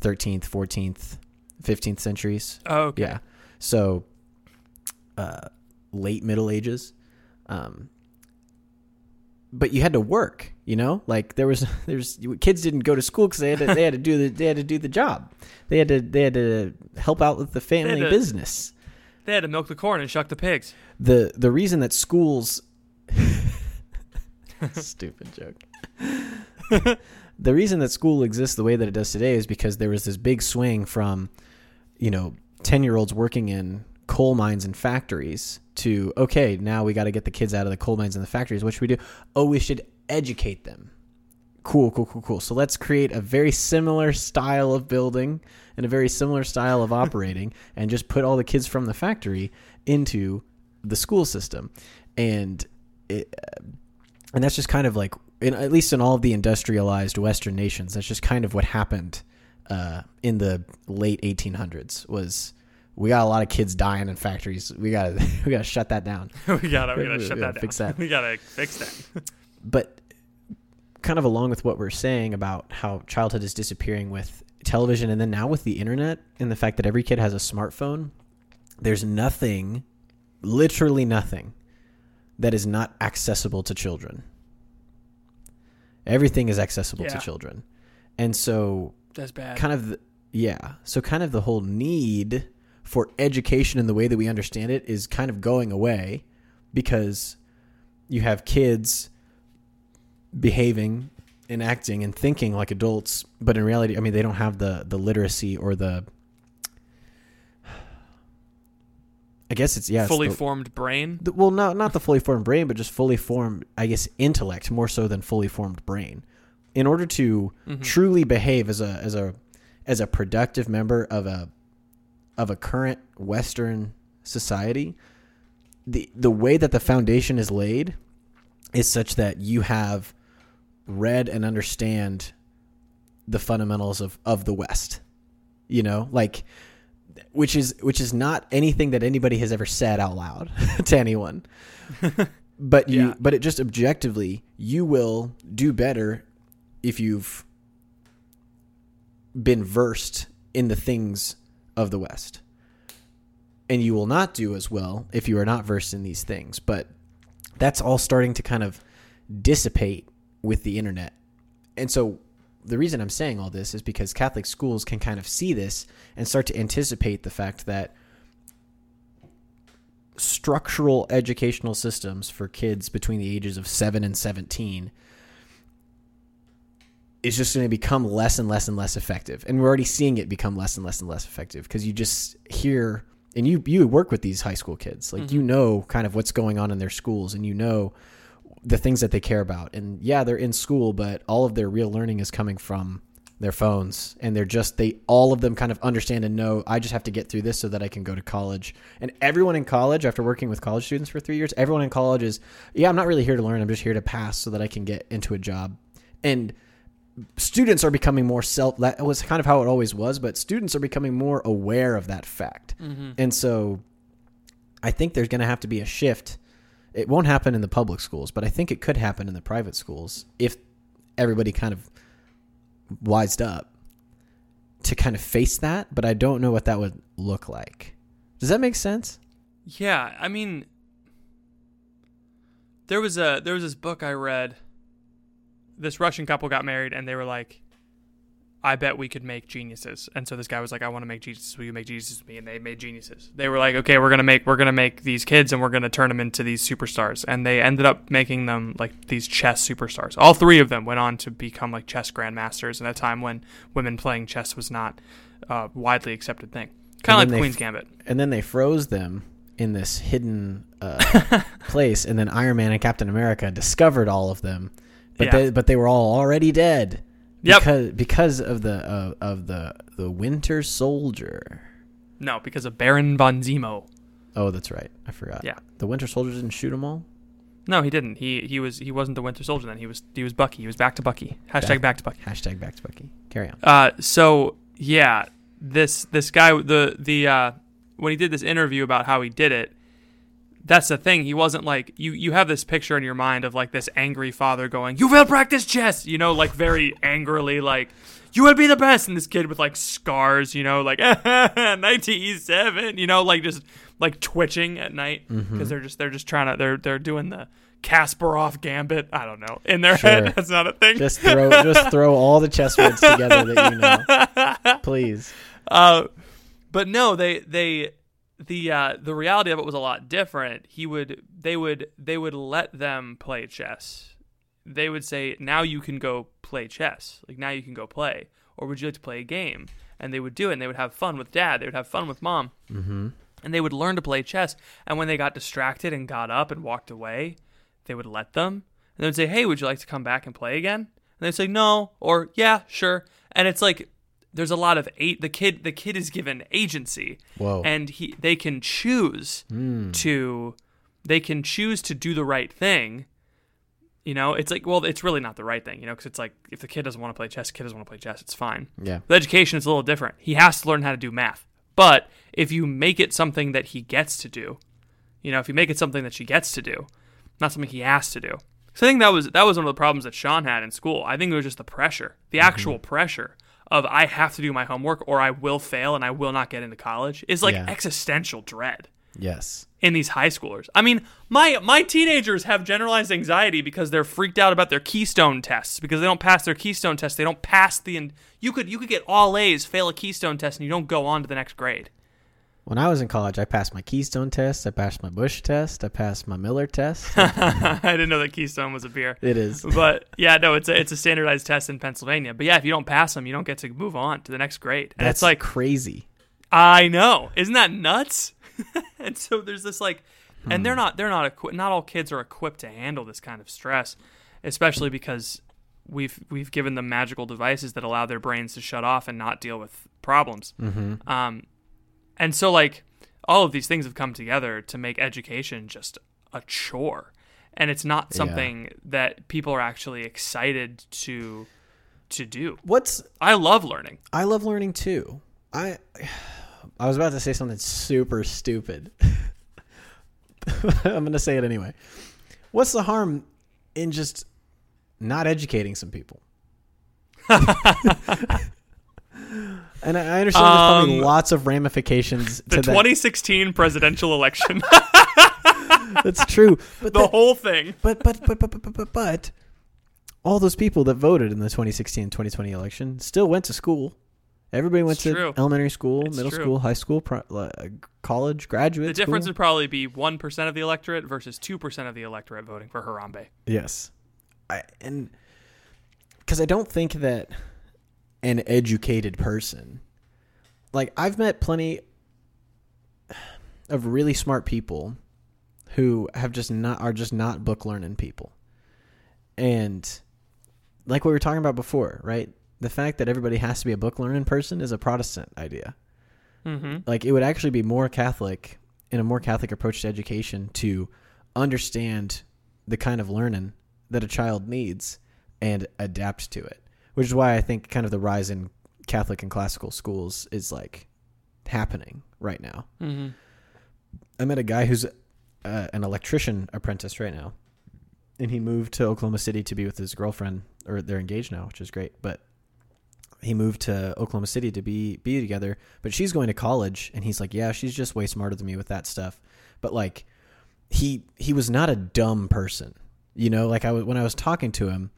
13th 14th 15th centuries. Oh, okay. yeah. So uh late middle ages um but you had to work you know? Like there was there's kids didn't go to school because they had to they had to do the they had to do the job. They had to they had to help out with the family to- business. They had to milk the corn and shuck the pigs. the the reason that schools stupid joke. The reason that school exists the way that it does today is because there was this big swing from you know 10 year olds working in coal mines and factories to okay now we got to get the kids out of the coal mines and the factories. What should we do? Oh we should educate them. Cool cool cool cool. So let's create a very similar style of building and a very similar style of operating and just put all the kids from the factory into the school system. And it, and that's just kind of like in, at least in all of the industrialized western nations that's just kind of what happened uh, in the late 1800s was we got a lot of kids dying in factories we got to we got to shut that down we gotta, we gotta shut Yeah, that down. fix that. We gotta fix that. but kind of along with what we're saying about how childhood is disappearing with television and then now with the internet and the fact that every kid has a smartphone there's nothing literally nothing that is not accessible to children. Everything is accessible to children. And so That's bad. kind of the, yeah. So kind of the whole need for education in the way that we understand it is kind of going away because you have kids behaving and acting and thinking like adults but in reality i mean they don't have the the literacy or the i guess it's yeah it's Fully the- formed brain. the, well, not not the fully formed brain, but just fully formed, I guess, intellect more so than fully formed brain. In order to Mm-hmm. truly behave as a as a as a productive member of a of a current Western society, the the way that the foundation is laid is such that you have read and understand the fundamentals of of the West. You know, like which is which is not anything that anybody has ever said out loud to anyone. but you Yeah. but it just objectively you will do better if you've been versed in the things of the West. And you will not do as well if you are not versed in these things. But that's all starting to kind of dissipate with the internet. And so the reason I'm saying all this is because Catholic schools can kind of see this and start to anticipate the fact that structural educational systems for kids between the ages of 7 and 17 is just going to become less and less and less effective. And we're already seeing it become less and less and less effective because you just hear and you you work with these high school kids. Like you mm-hmm. know kind of what's going on in their schools and you know the things that they care about. And yeah, they're in school, but all of their real learning is coming from their phones and they're just they all of them kind of understand and know I just have to get through this so that I can go to college. And everyone in college after working with college students for 3 years, everyone in college is yeah, I'm not really here to learn. I'm just here to pass so that I can get into a job. And students are becoming more self that was kind of how it always was but students are becoming more aware of that fact mm-hmm. and so i think there's going to have to be a shift it won't happen in the public schools but i think it could happen in the private schools if everybody kind of wised up to kind of face that but i don't know what that would look like does that make sense Yeah, I mean, there was a there was this book I read. This Russian couple got married, and they were like, "I bet we could make geniuses." And so this guy was like, "I want to make geniuses. Will you make geniuses with me?" And they made geniuses. They were like, "Okay, we're gonna make we're gonna make these kids, and we're gonna turn them into these superstars." And they ended up making them like these chess superstars. All three of them went on to become like chess grandmasters in a time when women playing chess was not a widely accepted thing. Kind of like Queen's f- Gambit. and then they froze them in this hidden uh, place, and then Iron Man and Captain America discovered all of them, but Yeah. they but they were all already dead. Yep. Because because of the uh, of the the Winter Soldier. No, because of Baron von Zemo. Oh, that's right. I forgot. Yeah. The Winter Soldier didn't shoot them all. No, he didn't. He he was he wasn't the Winter Soldier then. He was he was Bucky. He was back to Bucky. Hashtag back, to Bucky. Hashtag back to Bucky. Carry on. Uh, so yeah, this this guy the the uh, when he did this interview about how he did it, that's the thing. He wasn't like you. You have this picture in your mind of like this angry father going, "You will practice chess," you know, like very angrily, like you will be the best. And this kid with like scars, you know, like 1987, you know, like just like twitching at night because they're just they're just trying to they're they're doing the Kasparov gambit. I don't know in their Sure. head. That's not a thing. Just throw just throw all the chess words together that you know. Please. Uh, but no, they they the uh, the reality of it was a lot different. He would they would they would let them play chess. They would say, "Now you can go play chess. Like now you can go play, or would you like to play a game?" And they would do it. and They would have fun with dad. They would have fun with mom. Mm-hmm. And they would learn to play chess. And when they got distracted and got up and walked away, they would let them. And they would say, "Hey, would you like to come back and play again?" And they'd say, "No," or "Yeah, sure." And it's like there's a lot of eight the kid the kid is given agency. Whoa. and he they can choose hmm. to they can choose to do the right thing. You know it's like well it's really not the right thing you know because it's like if the kid doesn't want to play chess the kid doesn't want to play chess it's fine. Yeah. with education is a little different. He has to learn how to do math. But if you make it something that he gets to do you know if you make it something that she gets to do not something he has to do. So i think that was that was one of the problems that sean had in school. I think it was just the pressure the mm-hmm. actual pressure of i have to do my homework or i will fail and i will not get into college is like Yeah. existential dread Yes. in these high schoolers. I mean, my my teenagers have generalized anxiety because they're freaked out about their keystone tests because they don't pass their keystone test. They don't pass the and you could you could get all A's, fail a keystone test and you don't go on to the next grade. When I was in college, I passed my Keystone test. I passed my Busch test. I passed my Miller test. I didn't know that keystone was a beer. it is. But yeah, no, it's a it's a standardized test in Pennsylvania. But yeah, if you don't pass them, you don't get to move on to the next grade. And That's it's like crazy. I know. Isn't that nuts? and so there's this like and they're not they're not equi- not all kids are equipped to handle this kind of stress, especially because we've we've given them magical devices that allow their brains to shut off and not deal with problems. Mm-hmm. Um and so like all of these things have come together to make education just a chore. And it's not something that people are actually excited to to do. What's I love learning. I love learning too. I I was about to say something super stupid. I'm going to say it anyway. What's the harm in just not educating some people? and I understand there's probably Um, lots of ramifications The to that. 2016 presidential election. That's true. But the that- whole thing. but, but but but but but but but all those people that voted in the 2016 2020 election still went to school. Everybody went It's to true. elementary school, It's middle true. school, high school, pri- uh, college, graduate The difference would probably be 1% of the electorate versus 2% of the electorate voting for Harambe. Yes, I and because I don't think that an educated person, like I've met plenty of really smart people who have just not are just not book learning people, and like we were talking about before, right? The fact that everybody has to be a book learning person is a Protestant idea. Mm-hmm. Like it would actually be more Catholic in a more Catholic approach to education to understand the kind of learning that a child needs and adapt to it. Which is why I think kind of the rise in Catholic and classical schools is like happening right now. Mm-hmm. I met a guy who's uh, an electrician apprentice right now, and he moved to Oklahoma City to be with his girlfriend, or they're engaged now, which is great. But he moved to Oklahoma City to be be together. But she's going to college, and he's like, yeah, she's just way smarter than me with that stuff. But like, he he was not a dumb person, you know. Like I was when I was talking to him,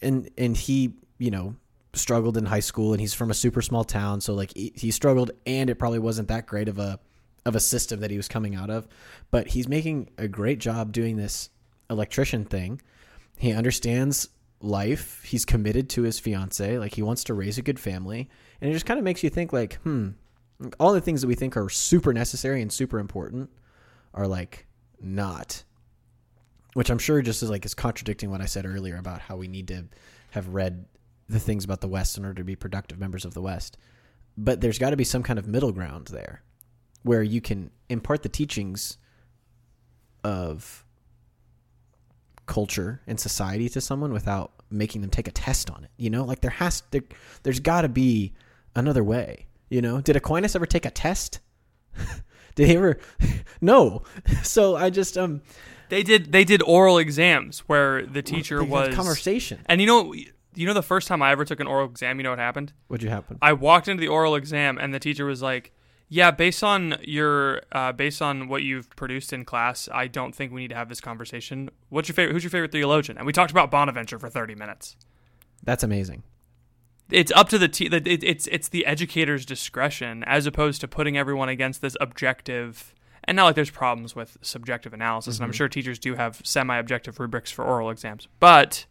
and and he you know struggled in high school, and he's from a super small town, so like he, struggled, and it probably wasn't that great of a of a system that he was coming out of. But he's making a great job doing this electrician thing. He understands life. He's committed to his fiance. Like he wants to raise a good family. And it just kind of makes you think like, hmm, all the things that we think are super necessary and super important are like not. Which I'm sure just is like is contradicting what I said earlier about how we need to have read the things about the West in order to be productive members of the West. But there's got to be some kind of middle ground there where you can impart the teachings of culture and society to someone without making them take a test on it. You know, like there has there, there's got to be another way. You know, did Aquinas ever take a test? did he ever? no. So I just um They did they did oral exams where the teacher was conversation. And you know you know the first time I ever took an oral exam, you know what happened? What'd you happen? I walked into the oral exam and the teacher was like, "Yeah, based on your uh, based on what you've produced in class, I don't think we need to have this conversation. What's your favorite? Who's your favorite theologian?" And we talked about Bonaventure for thirty minutes. That's amazing. it's up to the te- it, it's it's the educator's discretion as opposed to putting everyone against this objective and not like there's problems with subjective analysis and i'm sure teachers do have semi-objective rubrics for oral exams but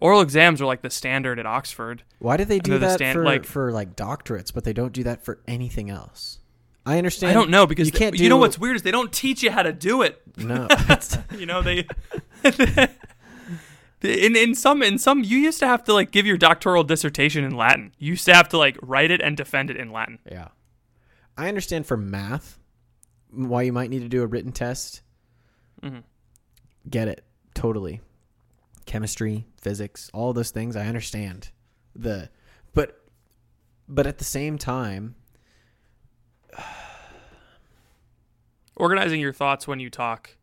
oral exams are like the standard at oxford Why do they do they're the that stand- for like- for like doctorates, but they don't do that for anything else? I understand. i don't know because you can't. you know what's weird is they don't teach you how to do it No, you know they in in some in some you used to have to like give your doctoral dissertation in latin you used to have to like write it and defend it in latin yeah. I understand for math why you might need to do a written test. Mm-hmm. Get it totally. Chemistry, physics, all those things. I understand the, but, but at the same time, organizing your thoughts when you talk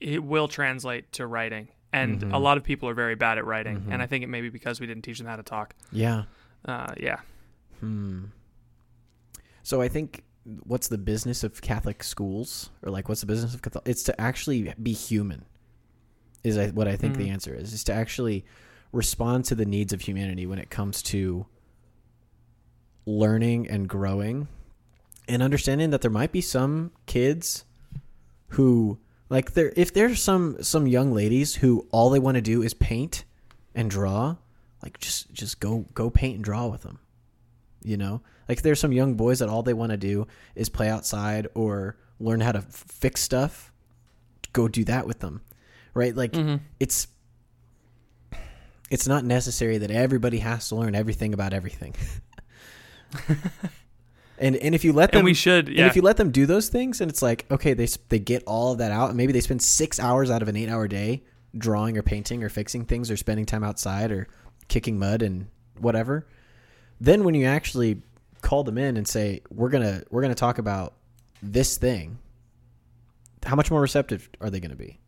it will translate to writing and Mm-hmm. a lot of people are very bad at writing and i think it may be because we didn't teach them how to talk yeah. uh, yeah Hmm. So I think what's the business of Catholic schools, or like what's the business of Catholic? It's to actually be human. Is what I think the mm. answer is. Is to actually respond to the needs of humanity when it comes to learning and growing, and understanding that there might be some kids who like there if there's some some young ladies who all they want to do is paint and draw like just just go go paint and draw with them you know like there's some young boys that all they want to do is play outside or learn how to f- fix stuff go do that with them right? Like mm-hmm. it's it's not necessary that everybody has to learn everything about everything. And and if you let them and we should and if you let them do those things and it's like okay they they get all of that out and maybe they spend 6 hours out of an 8 hour day drawing or painting or fixing things or spending time outside or kicking mud and whatever then when you actually call them in and say we're going to we're going to talk about this thing how much more receptive are they going to be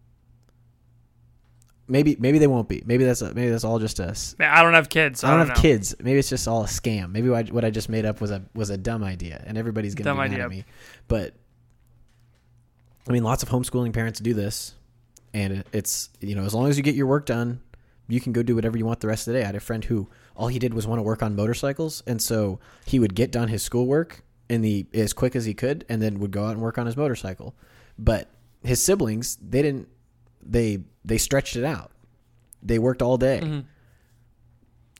maybe maybe they won't be maybe that's a, maybe that's all just us i don't have kids so I don't, know. have kids. Maybe it's just all a scam. Maybe what I, just made up was a was a dumb idea, and everybody's gonna Dumb be mad idea. at me. But I mean, lots of homeschooling parents do this, and it's you know as long as you get your work done, you can go do whatever you want the rest of the day. I had a friend who all he did was want to work on motorcycles, and so he would get done his schoolwork in the as quick as he could, and then would go out and work on his motorcycle. But his siblings, they didn't. They they stretched it out. They worked all day Mhm.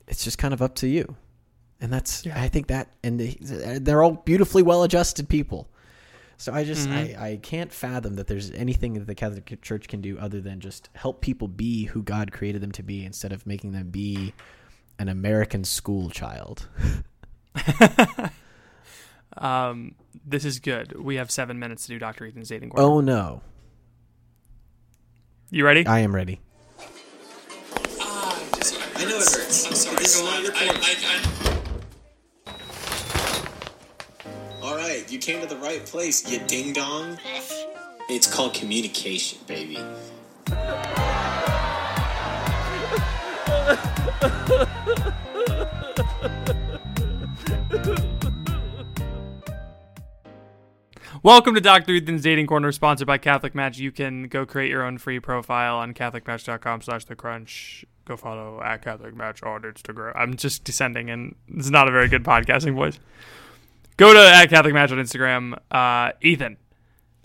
it's just kind of up to you and that's Yeah. i think that and they, they're all beautifully well adjusted people so i just Mhm. I, I can't fathom that there's anything that the catholic church can do other than just help people be who god created them to be instead of making them be an american school child um this is good we have seven minutes to do dr ethan's dating corner oh no you ready i am ready I know it hurts. I'm sorry. This is not your All right, you came to the right place, you ding dong. It's called communication, baby. Welcome to Dr. Ethan's Dating Corner, sponsored by Catholic Match. You can go create your own free profile on catholicmatch.com slash the crunch. Go follow at Catholic Match on Instagram. I'm just descending, and it's not a very good podcasting voice. Go to at Catholic Match on Instagram. Uh, Ethan,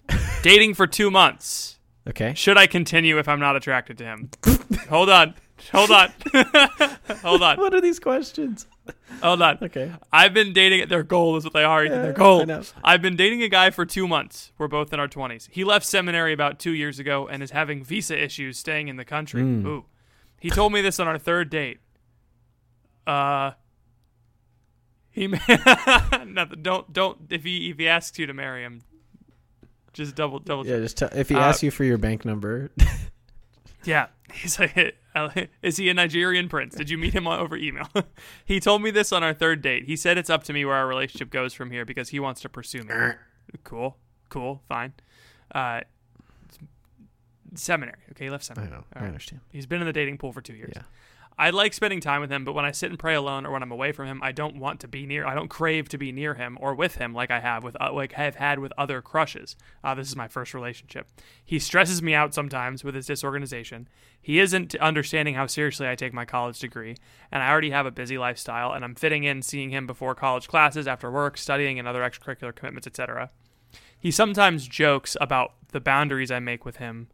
dating for two months. okay Should I continue if I'm not attracted to him? Hold on. Hold on. Hold on. what are these questions Hold on. okay I've been dating. Their goal is what they are. Yeah, Their goal. I know. I've been dating a guy for two months. We're both in our twenties. He left seminary about two years ago and is having visa issues staying in the country. Hmm. Ooh. He told me this on our third date. Uh. He nothing. Don't don't if he if he asks you to marry him, just double double yeah just tell, if he Uh, asks you for your bank number Yeah. He's like, is he a Nigerian prince? Did you meet him over email? he told me this on our third date. He said it's up to me where our relationship goes from here because he wants to pursue me. cool. Cool. Fine. Uh, seminary. Okay. He left i seminary. know All i right. understand He's been in the dating pool for two years. Yeah. I like spending time with him, but when I sit and pray alone or when I'm away from him, I don't want to be near. I don't crave to be near him or with him like I have with uh, like have had with other crushes. Uh, this is my first relationship. He stresses me out sometimes with his disorganization. He isn't understanding how seriously I take my college degree, and I already have a busy lifestyle, and I'm fitting in seeing him before college classes, after work, studying, and other extracurricular commitments, etc. He sometimes jokes about the boundaries I make with him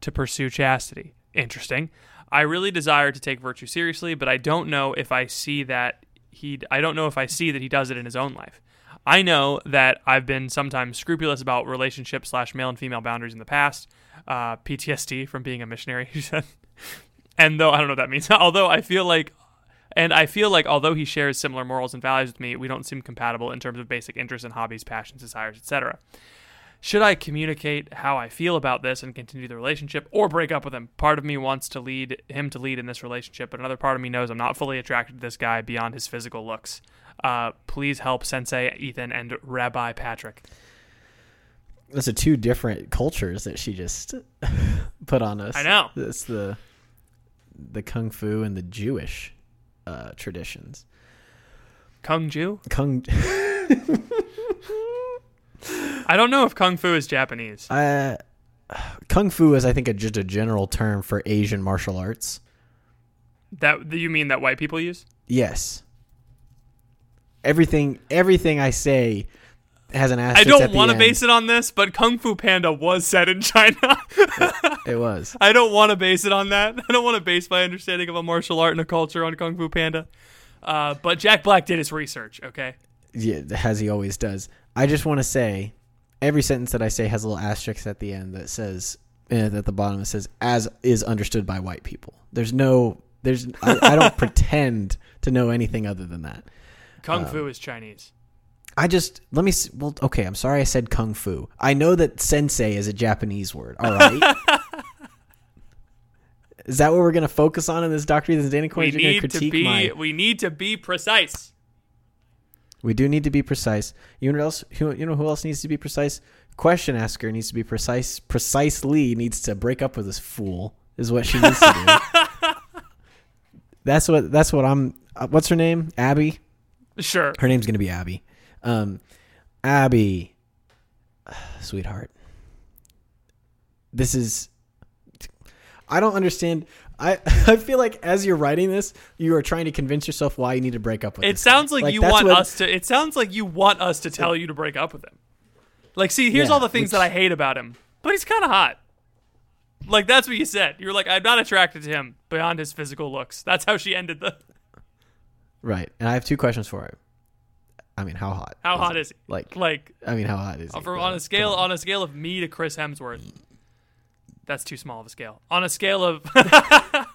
to pursue chastity. Interesting. I really desire to take virtue seriously, but I don't know if I see that he I don't know if I see that he does it in his own life. I know that I've been sometimes scrupulous about relationship slash male and female boundaries in the past. Uh, PTSD from being a missionary. And though I don't know what that means, although I feel like, and I feel like although he shares similar morals and values with me, we don't seem compatible in terms of basic interests and hobbies, passions, desires, etc. Should I communicate how I feel about this and continue the relationship or break up with him? Part of me wants to lead him to lead in this relationship, but another part of me knows I'm not fully attracted to this guy beyond his physical looks. Uh, please help Sensei Ethan and Rabbi Patrick. Those are two different cultures that she just put on us. I know. It's the the kung fu and the Jewish uh, traditions. Kung Ju? Kung I don't know if Kung Fu is Japanese. uh, kung fu is, I think, a, just a general term for Asian martial arts. That you mean that white people use? Yes. Everything, everything I say has an asterisk. I don't want to base it on this, but Kung Fu Panda was set in China. It was. I don't want to base it on that. I don't want to base my understanding of a martial art and a culture on Kung Fu Panda. Uh, but Jack Black did his research. Okay. Yeah, as he always does. I just want to say, every sentence that I say has a little asterisk at the end that says, uh, at the bottom it says, "as is understood by white people." There's no, there's, I, I don't pretend to know anything other than that. Kung Fu is Chinese. I just let me. s- Well, okay. I'm sorry I said kung fu. I know that sensei is a Japanese word. All right. is that what we're gonna focus on in this Doctor Ethan's Danny We Coins? You're gonna need to critique be. my. We need to be precise. We do need to be precise. You know who else? Who, you know who else needs to be precise? Question asker needs to be precise. Precisely needs to break up with this fool. Is what she needs to do. that's what. That's what I'm. Uh, what's her name? Abby. Sure. Her name's gonna be Abby. Um, Abby, sweetheart. This is. I don't understand. I I feel like as you're writing this, you are trying to convince yourself why you need to break up with. It this guy. sounds like, you want what- us to. It sounds like you want us to tell you to break up with him. Like, see, here's Yeah, all the things which- that I hate about him, but he's kind of hot. Like that's what you said. You're like, I'm not attracted to him beyond his physical looks. That's how she ended the. Right, and I have two questions for her. I mean, how hot? How hot is he? Like, Like I mean, how hot is he? for, on a scale come on a scale of me to Chris Hemsworth. That's too small of a scale. On a scale of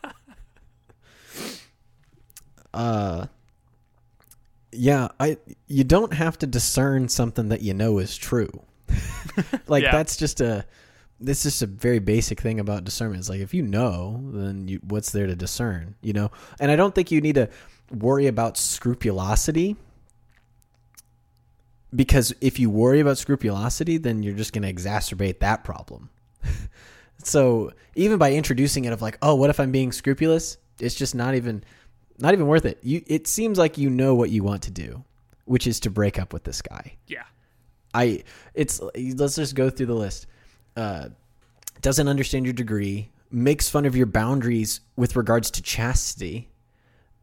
Uh, yeah, I. You don't have to discern something that you know is true. like Yeah. that's just a. This is a very basic thing about discernment. It's like if you know, then you, what's there to discern? You know, and I don't think you need to worry about scrupulosity because if you worry about scrupulosity, then you're just going to exacerbate that problem. so even by introducing it of like, oh, what if I'm being scrupulous? It's just not even not even worth it. You it seems like you know what you want to do, which is to break up with this guy. yeah. I it's let's just go through the list. Uh, doesn't understand your degree, makes fun of your boundaries with regards to chastity.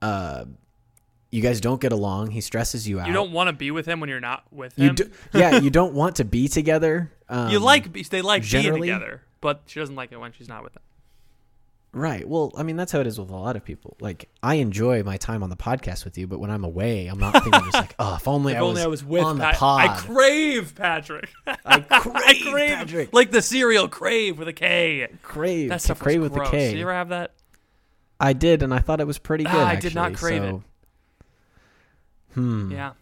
Uh, you guys don't get along. He stresses you out. You don't want to be with him when you're not with You him. do, yeah, you don't want to be together. Um, you like be- they like being together, but she doesn't like it when she's not with him. right? Well, I mean that's how it is with a lot of people. Like I enjoy my time on the podcast with you, but when I'm away, I'm not thinking just like, oh, if only, If I, was I was with on Pat- the pod. I crave Patrick. I crave, I crave Patrick. like the cereal crave with a K. crave. That to stuff crave with gross. the K. Did you ever have that? I did, and I thought it was pretty good. Ah, I did not crave it. Hmm. Yeah.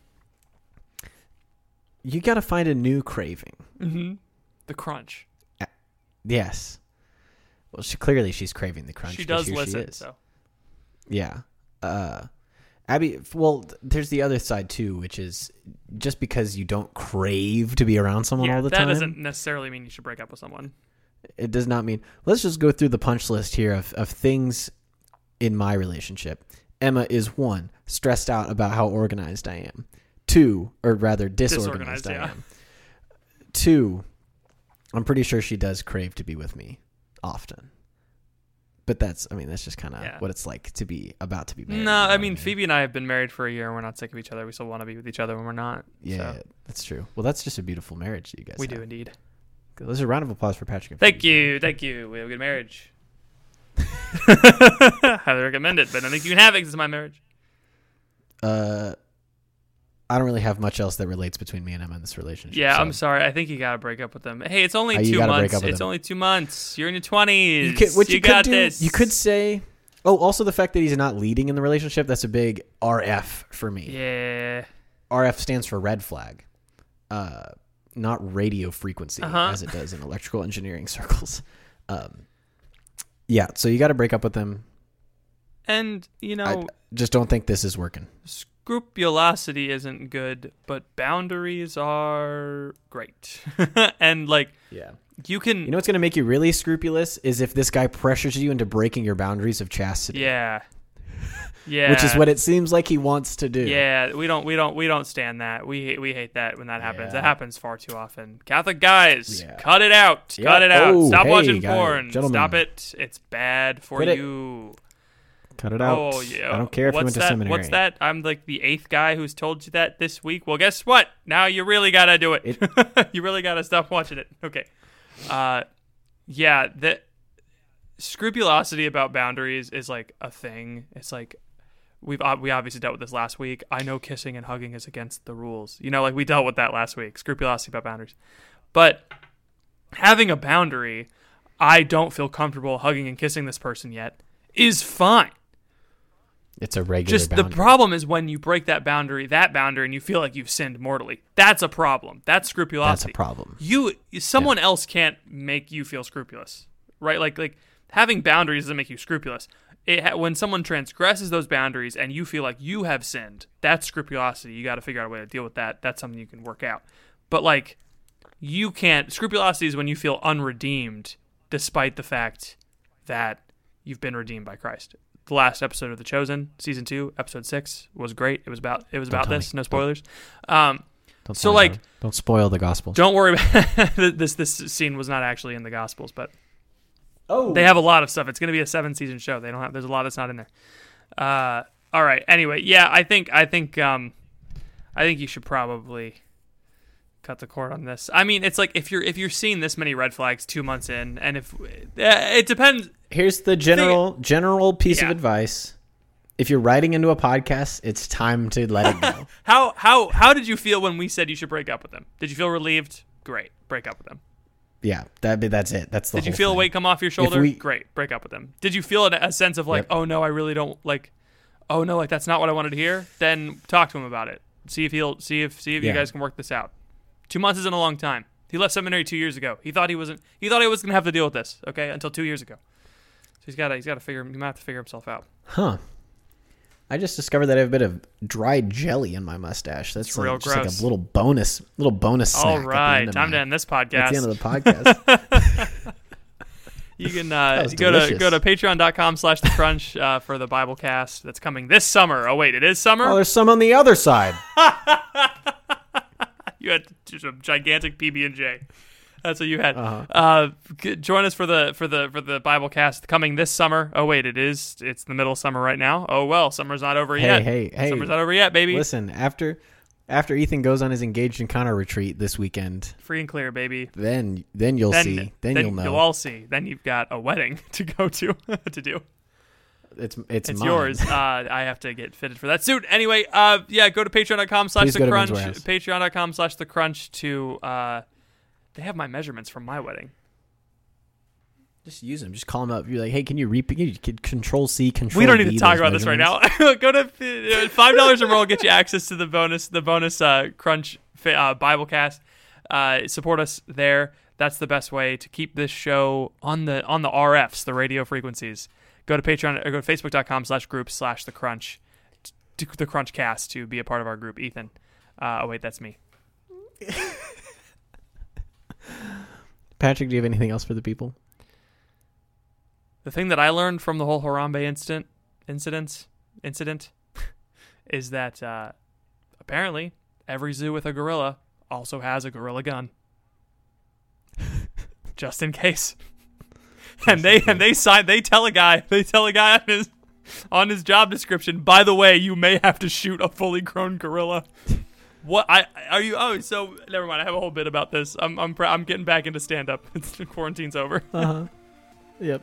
You got to find a new craving. Mm-hmm. The crunch. Yes. Well, she clearly she's craving the crunch. she does listen. She. So Yeah. Uh, Abby. Well, there's the other side too, which is just because you don't crave to be around someone yeah, all the that time, That doesn't necessarily mean you should break up with someone. it does not mean. Let's just go through the punch list here of of things in my relationship. Emma is one, stressed out about how organized I am. Two, or rather disorganized, Disorganized, I yeah. am. Two, I'm pretty sure she does crave to be with me often. But that's, I mean, that's just kind of Yeah. what it's like to be about to be married. No, I mean Phoebe and I have been married for a year and we're not sick of each other. We still want to be with each other when we're not. Yeah, So, that's true. Well, that's just a beautiful marriage that you guys we have. do indeed. There's a round of applause for Patrick. And Thank Phoebe. you, thank you. We have a good marriage. Highly recommend it, but I think you can have it 'cause it's my marriage. Uh, I don't really have much else that relates between me and Emma in this relationship. Yeah, so- I'm sorry. I think you gotta break up with them. Hey, it's only Oh, two months. It's them. only two months. You're in your twenties. You could, what you, got could do, this. you could say. Oh, also the fact that he's not leading in the relationship. That's a big RF for me. Yeah. RF stands for red flag, uh, not radio frequency, Uh-huh. as it does in electrical engineering circles. Um, yeah, so you got to break up with them. And you know, I just don't think this is working. Scrupulosity isn't good, but boundaries are great. and like Yeah. you can You know what's going to make you really scrupulous is if this guy pressures you into breaking your boundaries of chastity. Yeah. Yeah. Which is what it seems like he wants to do. Yeah, we don't we don't we don't stand that. We hate- we hate that when that happens. Yeah. That happens far too often. Catholic guys, Yeah. cut it out. Yeah. Cut it out. Oh, Stop hey, watching porn. Stop it. It's bad for Quit it. Cut it out. Oh yeah. I don't care if what's you went to seminary. What's that? I'm like the eighth guy who's told you that this week. Well, guess what? Now you really gotta do it. you really gotta stop watching it. Okay. Uh, yeah. The scrupulosity about boundaries is like a thing. It's like we've we obviously dealt with this last week. I know kissing and hugging is against the rules. You know, like we dealt with that last week. Scrupulosity about boundaries, but having a boundary, I don't feel comfortable hugging and kissing this person yet, is fine. It's a regular Just boundary. the problem is when you break that boundary, that boundary, and you feel like you've sinned mortally. That's a problem. That's scrupulosity. That's a problem. You, someone else can't make you feel scrupulous, right? Like, like having boundaries doesn't make you scrupulous. It, ha- when someone transgresses those boundaries and you feel like you have sinned, that's scrupulosity. You got to figure out a way to deal with that. That's something you can work out. But like, you can't. Scrupulosity is when you feel unredeemed, despite the fact that you've been redeemed by Christ. The last episode of The Chosen, season two, episode six, was great. It was about it was about this. me. No spoilers. Um, Don't so, spoil like- it. don't spoil the gospel. don't worry about this. This scene was not actually in the Gospels, but Oh, they have a lot of stuff. It's going to be a seven season show. They don't have. There's a lot that's not in there. Uh, all right. Anyway, yeah, I think I think um, I think you should probably cut the cord on this. I mean, it's like if you're if you're seeing this many red flags two months in, and if uh, it depends. Here's the general general piece Yeah. of advice. If you're writing into a podcast, it's time to let it go. How how how did you feel when we said you should break up with them? Did you feel relieved? Great, break up with them. yeah, that that's it. That's the Did you feel a thing. weight come off your shoulder? we- Great, break up with them. Did you feel a, a sense of like, Yep. oh no, I really don't like, oh no, like that's not what I wanted to hear? Then talk to him about it. See if he'll see if see if you guys can work this out. Two months isn't a long time. He left seminary two years ago. He thought he wasn't. He thought he was gonna have to deal with this. Okay, until two years ago. So he's got to he's got to figure. He might have to figure himself out. Huh. I just discovered that I have a bit of dried jelly in my mustache. That's It's like, real just like gross. a little bonus, little bonus. All right, time my- to end this At the end of the podcast. You can uh, go to go to patreon.com slash the crunch uh, for the Bible cast that's coming this summer. Oh wait, it is summer? oh, there's some on the other side. You had just a gigantic PB and J. That's what you had. Uh-huh. Uh, join us for the for the for the Bible cast coming this summer. Oh wait, it is. It's the middle of summer right now. Oh well, summer's not over Hey, yet. hey, hey. Summer's not over yet, baby. Listen, after after Ethan goes on his engaged encounter retreat this weekend, Free and clear, baby. then then you'll Then, see. Then, you'll know. You'll all see. Then you've got a wedding to go to to do. It's it's, It's mine. yours. Uh, I have to get fitted for that suit. Anyway, uh, yeah, go to patreon.com slash the crunch. Patreon.com slash the crunch to uh, they have my measurements from my wedding. Just use them. Just call them up. You're like, hey, can you repeat? You could control C, control. We don't need V to talk about this right now. Go to uh, five dollars or more will get you access to the bonus, the bonus uh, crunch uh, Bible cast. Uh, support us there. That's the best way to keep this show on the on the RFs, the radio frequencies. Go to Patreon or go to Facebook.com slash group slash the crunch, the crunch cast to be a part of our group. Ethan. Uh, oh wait, that's me. Patrick, do you have anything else for the people? The thing that I learned from the whole Harambe incident incident incident is that uh, apparently every zoo with a gorilla also has a gorilla gun, just in case. and they and they sign. They tell a guy. They tell a guy on his on his job description. By the way, you may have to shoot a fully grown gorilla. What I are you? Oh, so never mind. I have a whole bit about this. I'm I'm pr- I'm getting back into stand up. It's quarantine's over. Uh huh. yep.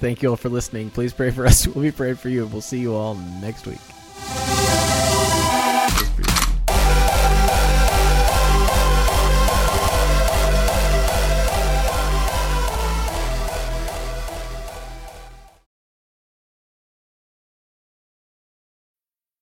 Thank you all for listening. Please pray for us. We'll be praying for you. and We'll see you all next week.